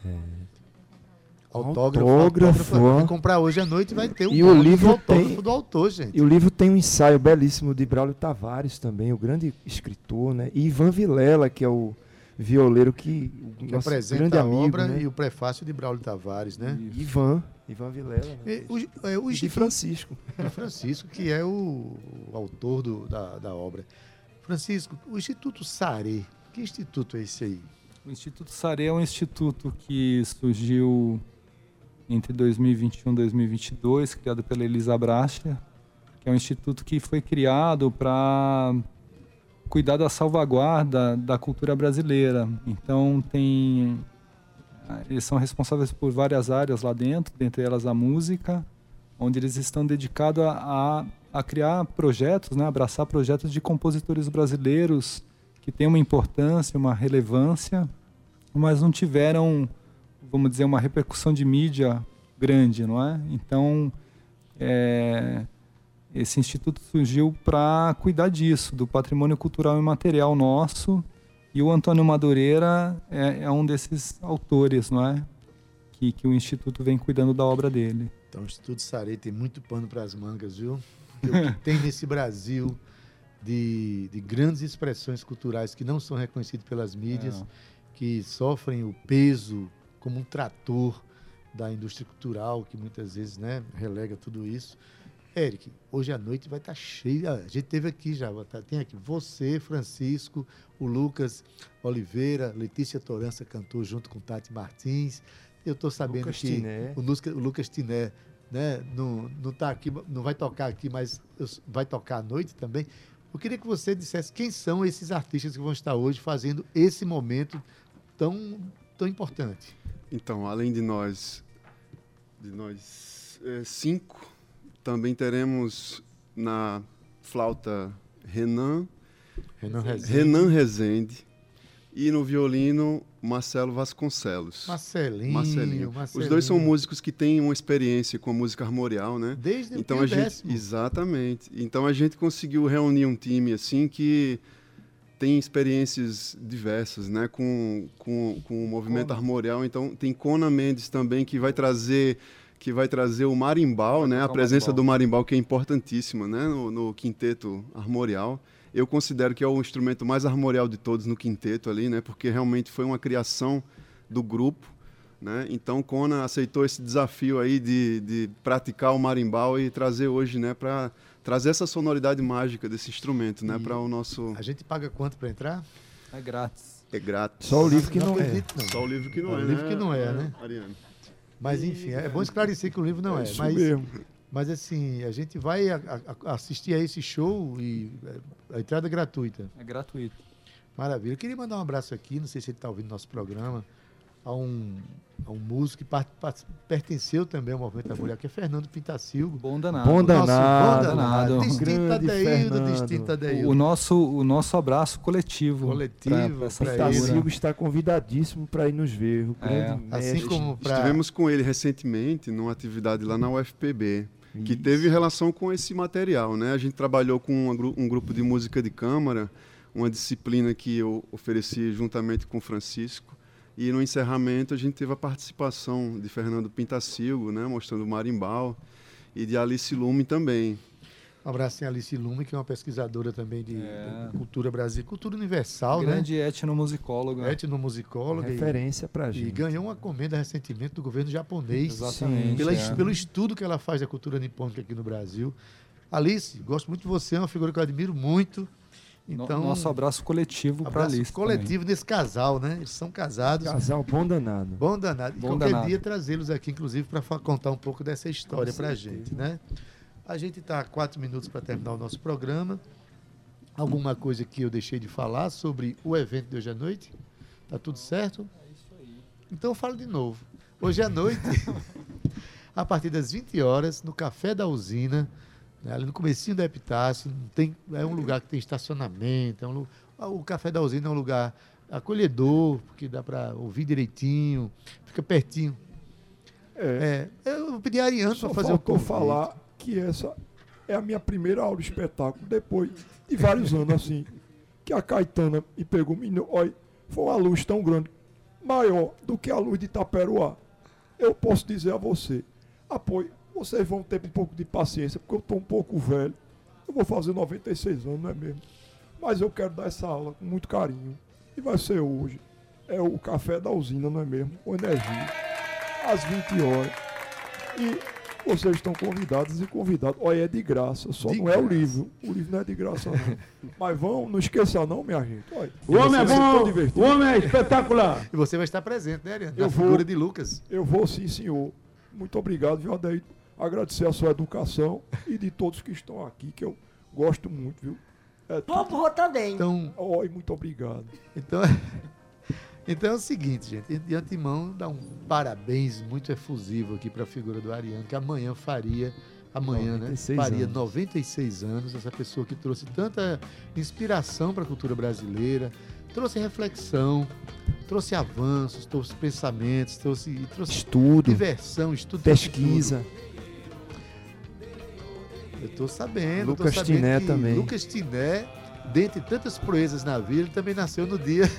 Autógrafo, Autógrafo, ó. Vai comprar hoje à noite vai ter o E o nome do livro autógrafo tem- do autor, gente. E o livro tem um ensaio belíssimo de Braulio Tavares também, o grande escritor, né? E Ivan Vilela, que é o violeiro que, que nosso grande a amigo, obra né? e o prefácio de Braulio Tavares, né? Ivan, Ivan Vilela. Né? E o, é, o E de Francisco. de Francisco, que é o, o autor do- da, da obra. Francisco, o Instituto Sare, que instituto é esse aí? O Instituto Sare é um instituto que surgiu entre 2021 e 2022, criado pela Elisa Brastia, que é um instituto que foi criado para cuidar da salvaguarda da cultura brasileira. Então tem eles são responsáveis por várias áreas lá dentro, dentre elas a música, onde eles estão dedicados a, a, a criar projetos, né, abraçar projetos de compositores brasileiros que têm uma importância, uma relevância, mas não tiveram, vamos dizer, uma repercussão de mídia grande, não é? Então, é, esse instituto surgiu para cuidar disso, do patrimônio cultural e material nosso, e o Antônio Madureira é, é um desses autores, não é? Que, que o instituto vem cuidando da obra dele. Então, o Instituto Sare tem muito pano para as mangas, viu? O que tem nesse Brasil de, de grandes expressões culturais que não são reconhecidas pelas mídias, É. que sofrem o peso como um trator da indústria cultural, que muitas vezes né, relega tudo isso. Eric, hoje à noite vai estar cheio. A gente teve aqui já, tá- tem aqui você, Francisco, o Lucas Oliveira, Letícia Torança cantou junto com Tati Martins. Eu estou sabendo Lucas que Tiné. o, Lucas, o Lucas Tiné né, não, não tá aqui, não vai tocar aqui, mas vai tocar à noite também. Eu queria que você dissesse quem são esses artistas que vão estar hoje fazendo esse momento tão, tão importante. Então, além de nós, de nós eh, cinco, também teremos na flauta Renan, Renan Rezende. Renan Rezende e no violino Marcelo Vasconcelos. Marcelinho, Marcelinho. Os Marcelinho. dois são músicos que têm uma experiência com a música armorial, né? Desde então o a gente Décimo. exatamente. Então a gente conseguiu reunir um time assim que tem experiências diversas, né, com, com, com o movimento Cona. armorial. Então tem Cona Mendes também que vai trazer que vai trazer o marimbau, né, a presença do marimbau que é importantíssima, né, no, no quinteto armorial. Eu considero que é o instrumento mais armorial de todos no quinteto ali, né, porque realmente foi uma criação do grupo. Né? Então, Kona aceitou esse desafio aí de, de praticar o marimbau e trazer hoje, né, para trazer essa sonoridade mágica desse instrumento, né, para o nosso A gente paga quanto para entrar? É grátis. é grátis. Só o livro que não é. acredito, não. Só o livro que não É, é, o livro que não é, né? Ariane? Mas enfim, é bom esclarecer que o livro não é. isso mas, mesmo. Mas assim, a gente vai a- a- assistir a esse show e é, a entrada é gratuita. É gratuito. Maravilha. Eu queria mandar um abraço aqui, não sei se ele está ouvindo nosso programa, a um, a um músico que part- part- pertenceu também ao Movimento da Mulher, que é Fernando Pintacilgo. Bom danado. Bom Nosso danado, danado. Distinta Grande Adeildo, Fernando. distinta O, Adeildo. o nosso, o nosso abraço coletivo. Coletivo, pra- pra pra. Silva está convidadíssimo para ir nos ver. O É. Assim como para. Estivemos com ele recentemente numa atividade lá na UFPB, que teve relação com esse material, né? A gente trabalhou com um grupo de música de câmara, uma disciplina que eu ofereci juntamente com o Francisco. E no encerramento a gente teve a participação de Fernando Pintacilgo, né, mostrando o marimbau, e de Alice Lume também. Um abraço em Alice Lume, que é uma pesquisadora também de, É. de cultura brasileira, cultura universal, Grande etnomusicóloga. né? Etnomusicóloga. e- Referência para E, gente. ganhou uma comenda recentemente do governo japonês. Exatamente. Pela, é. Pelo estudo que ela faz da cultura nipônica aqui no Brasil. Alice, gosto muito de você, é uma figura que eu admiro muito. Então, Nosso abraço coletivo para a abraço lista. coletivo nesse casal, né? Eles são casados. Casal bom danado. Bom danado. E Bom qualquer danado. dia trazê-los aqui, inclusive, para contar um pouco dessa história para gente, né? A gente está a quatro minutos para terminar o nosso programa. Alguma coisa que eu deixei de falar sobre o evento de hoje à noite? Tá tudo certo? Então eu falo de novo. Hoje à noite, a partir das 20 horas, no Café da Usina, né, ali no comecinho da Epitácio, tem, é um lugar que tem estacionamento, é um ah, o Café da Usina é um lugar acolhedor, porque dá para ouvir direitinho, fica pertinho. É, É, eu pedi a Ariane só para fazer o convite. falar que essa é a minha primeira aula de espetáculo, depois de vários anos assim, que a Caetana me pegou, menino, olha, foi uma luz tão grande, maior do que a luz de Itaperuá. Eu posso dizer a você, apoio, vocês vão ter um pouco de paciência, porque eu estou um pouco velho, eu vou fazer 96 anos, não é mesmo? Mas eu quero dar essa aula com muito carinho, e vai ser hoje. É o café da usina, não é mesmo? Com energia, às 20 horas. E vocês estão convidados e convidados. Olha, é de graça, só De não é o graça. livro. O livro não é de graça, não. Mas vão, não esqueça não, minha gente. Olha, O homem é bom, o homem é espetacular. E você vai estar presente, né, Ariane? Eu Na vou. figura de Lucas. Eu vou sim, senhor. Muito obrigado, viu, Adair? Agradecer a sua educação e de todos que estão aqui, que eu gosto muito, viu? É. Vou também. Então, Oi, muito obrigado. Então, então é o seguinte, gente. De antemão, dá um parabéns muito efusivo aqui para a figura do Ariano, que amanhã faria, amanhã, 96 né? Faria anos. 96 anos. Essa pessoa que trouxe tanta inspiração para a cultura brasileira, trouxe reflexão, trouxe avanços, trouxe pensamentos, trouxe, trouxe Estudo, diversão, estudo. pesquisa. tudo. Eu tô sabendo. tô Lucas sabendo Tiné também. Lucas Tiné, dentre tantas proezas na vida, ele também nasceu no dia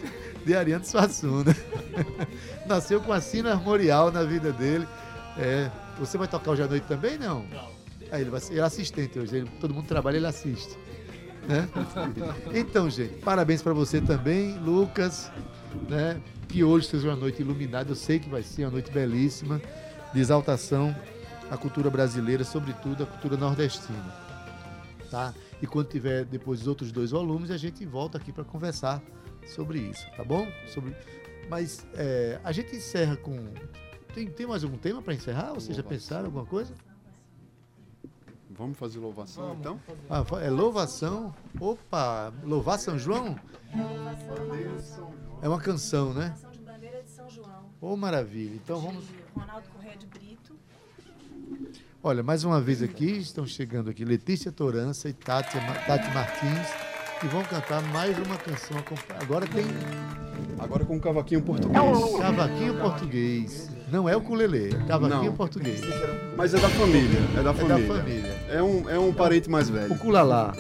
de Ariano Suassuna. nasceu com a sina armorial na vida dele. É, você vai tocar hoje à noite também, não? Não. Aí ele vai ser ele é assistente hoje. ele- todo mundo trabalha, ele assiste. né? Então, gente, parabéns para você também, Lucas. Né? Que hoje seja uma noite iluminada. Eu sei que vai ser uma noite belíssima de exaltação à cultura brasileira, sobretudo à cultura nordestina. Tá? E quando tiver depois os outros dois volumes, a gente volta aqui para conversar sobre isso, tá bom? Sobre... Mas é, a gente encerra com. Tem, tem mais algum tema para encerrar? Vocês já pensaram alguma coisa? Vamos fazer louvação, então? Ah, é louvação. Opa, louvar São João? É uma canção, né? Ação de bandeira de São João. Ô, maravilha. Então vamos. Ronaldo Correia de Brito. Olha, mais uma vez aqui, estão chegando aqui Letícia Torança e Tati, Tati Martins, que vão cantar mais uma canção. Agora tem Agora com um cavaquinho português. cavaquinho português. Não é o ukulele, é cavaquinho Não. português. Mas é da família. É da É família. da família. É um, é um parente mais velho. O culalá.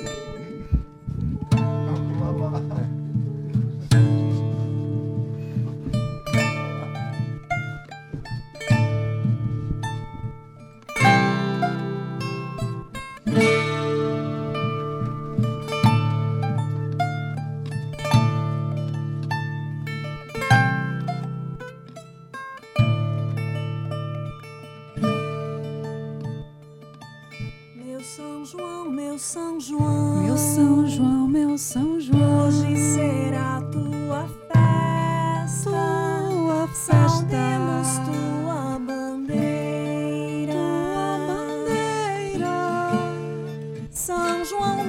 São João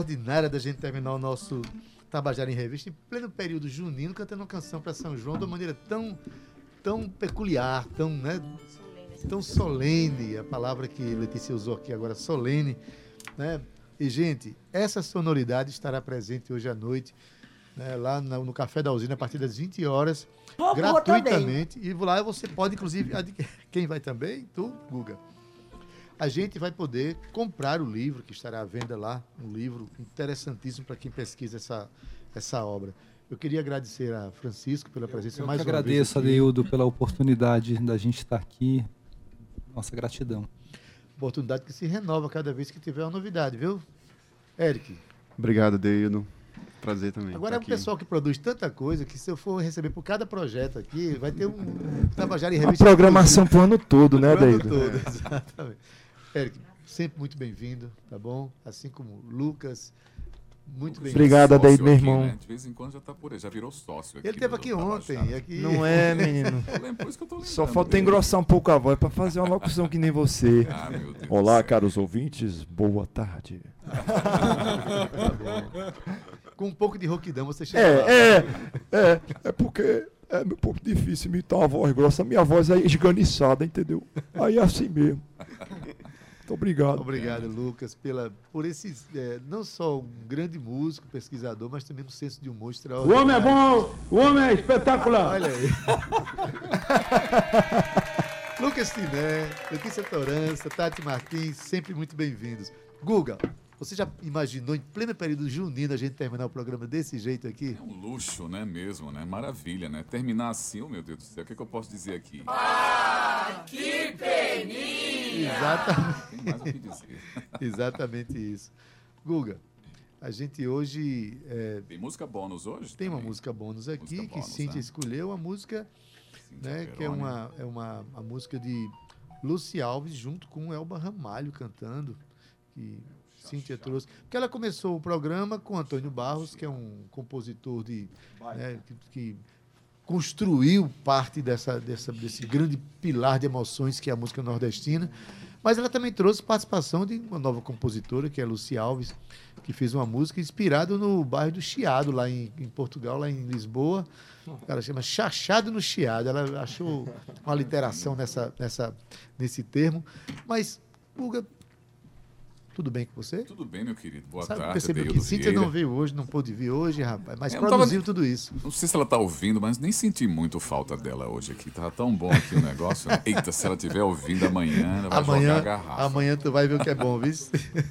extraordinária da gente terminar o nosso Tabajara em Revista em pleno período junino, cantando uma canção para São João de uma maneira tão, tão peculiar, tão, né, tão solene, a palavra que Letícia usou aqui agora, solene, né? E, gente, essa sonoridade estará presente hoje à noite, né, lá no Café da Usina, a partir das 20 horas, vou gratuitamente. E lá você pode, inclusive, adqui- quem vai também? Tu, Guga. A gente vai poder comprar o livro que estará à venda lá, um livro interessantíssimo para quem pesquisa essa, essa obra. Eu queria agradecer a Francisco pela presença Eu mais que uma agradeço, aqui. Adeildo, pela oportunidade da gente estar aqui. Nossa gratidão. Oportunidade que se renova cada vez que tiver uma novidade, viu? Eric, Obrigado, Deildo. Prazer também. agora é um pessoal que produz tanta coisa que se eu for receber por cada projeto aqui, vai ter um Tabajara em Revista. programação pro ano todo, né, Pro ano Deildo? todo, exatamente. Eric, sempre muito bem-vindo, tá bom? Assim como Lucas, muito bem-vindo. Obrigado, Adeildo, meu aqui, irmão. né? De vez em quando já tá por aí, já virou sócio aqui. Ele esteve do aqui ontem. Aqui... Não é, menino. Lembro, Só falta dele. engrossar um pouco a voz pra fazer uma locução que nem você. Ah, meu Deus do Olá, caros ouvintes, boa tarde. Tá bom. Com um pouco de rouquidão você chega lá. É, é, é, é porque é um pouco difícil imitar uma voz grossa. Minha voz é esganiçada, entendeu? Aí é assim mesmo. Muito obrigado. Obrigado, Lucas, pela, por esse, é, não só um grande músico, pesquisador, mas também um senso de humor O extraordinário. homem é bom, o homem é espetacular. Olha aí. Lucas Tiné, Letícia Torança, Tati Martins, sempre muito bem-vindos. Guga, você já imaginou em pleno período junino a gente terminar o programa desse jeito aqui? É um luxo, né, mesmo, né? Maravilha, né? Terminar assim, oh, meu Deus do céu, o que, é que eu posso dizer aqui? Exatamente. Tem mais o que dizer. Exatamente isso. Guga, a gente hoje é, Tem música bônus hoje? tem uma também? música bônus aqui Música que bônus, Cíntia né? escolheu, a música Cíntia né, que é uma, é uma a música de Luci Alves junto com Elba Ramalho cantando, que Cíntia trouxe. Porque ela começou o programa com Antônio Barros, que é um compositor de, né, que, que construiu parte dessa, dessa, desse grande pilar de emoções que é a música nordestina. Mas ela também trouxe participação de uma nova compositora, que é a Luci Alves, que fez uma música inspirada no bairro do Chiado, lá em, em Portugal, lá em Lisboa. Ela chama Chachado no Chiado. Ela achou uma literação nessa, nessa, nesse termo. Mas, Guga, tudo bem com você? Tudo bem, meu querido. Boa Sabe, tarde, Adeildo que Cíntia não veio hoje, não pôde vir hoje, rapaz, mas Eu não tava- produziu tudo isso. Não sei se ela tá ouvindo, mas nem senti muito falta dela hoje aqui. Tava tão bom aqui o negócio. né? Eita, se ela estiver ouvindo amanhã, ela vai Amanhã, jogar a garrafa. amanhã tu vai ver o que é bom, viu?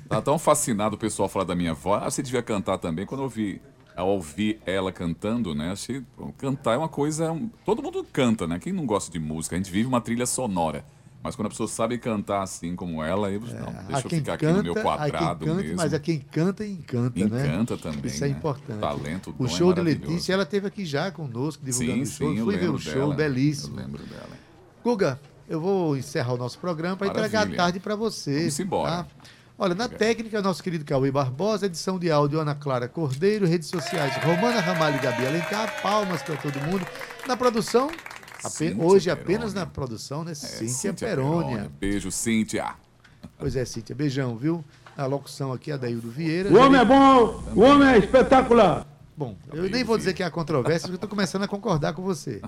Tava tão fascinado o pessoal falar da minha voz. Ah, você devia cantar também. Quando eu ouvi, ao ouvir ela cantando, né? Achei. Cantar é uma coisa. um- Todo mundo canta, né? Quem não gosta de música? A gente vive uma trilha sonora. Mas quando a pessoa sabe cantar assim como ela, eu, não, deixa eu ficar aqui canta, no meu quadrado canta, mesmo. Mas a quem canta, encanta, né? Encanta também, Isso é né? importante. Talento, O é show de maravilhoso. Letícia, ela esteve aqui já conosco, divulgando Sim, o show. sim, eu Fui ver o show, dela. belíssimo. Eu lembro dela. Guga, eu vou encerrar o nosso programa para entregar a tarde para você. Vamos embora. tá? Olha, na técnica, nosso querido Cauê Barbosa, edição de áudio Ana Clara Cordeiro, redes sociais Romana Ramalho e Gabi Alencar, palmas para todo mundo. Na produção, ape- Cíntia hoje Peroni. apenas na produção, né? Cíntia, É, Cíntia Perônia. Peroni. Beijo, Cíntia. Pois é, Cíntia, beijão, viu? Na locução aqui, Adaildo Vieira. O homem é bom, o homem é espetacular. Bom, eu nem vou dizer que há controvérsia, porque eu estou começando a concordar com você.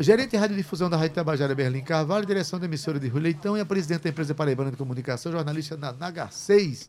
Gerente de radiodifusão da Rádio Tabajara, Berlim Carvalho, direção da emissora de Rui Leitão e a presidente da empresa Paraibana de Comunicação, jornalista na Nagar 6.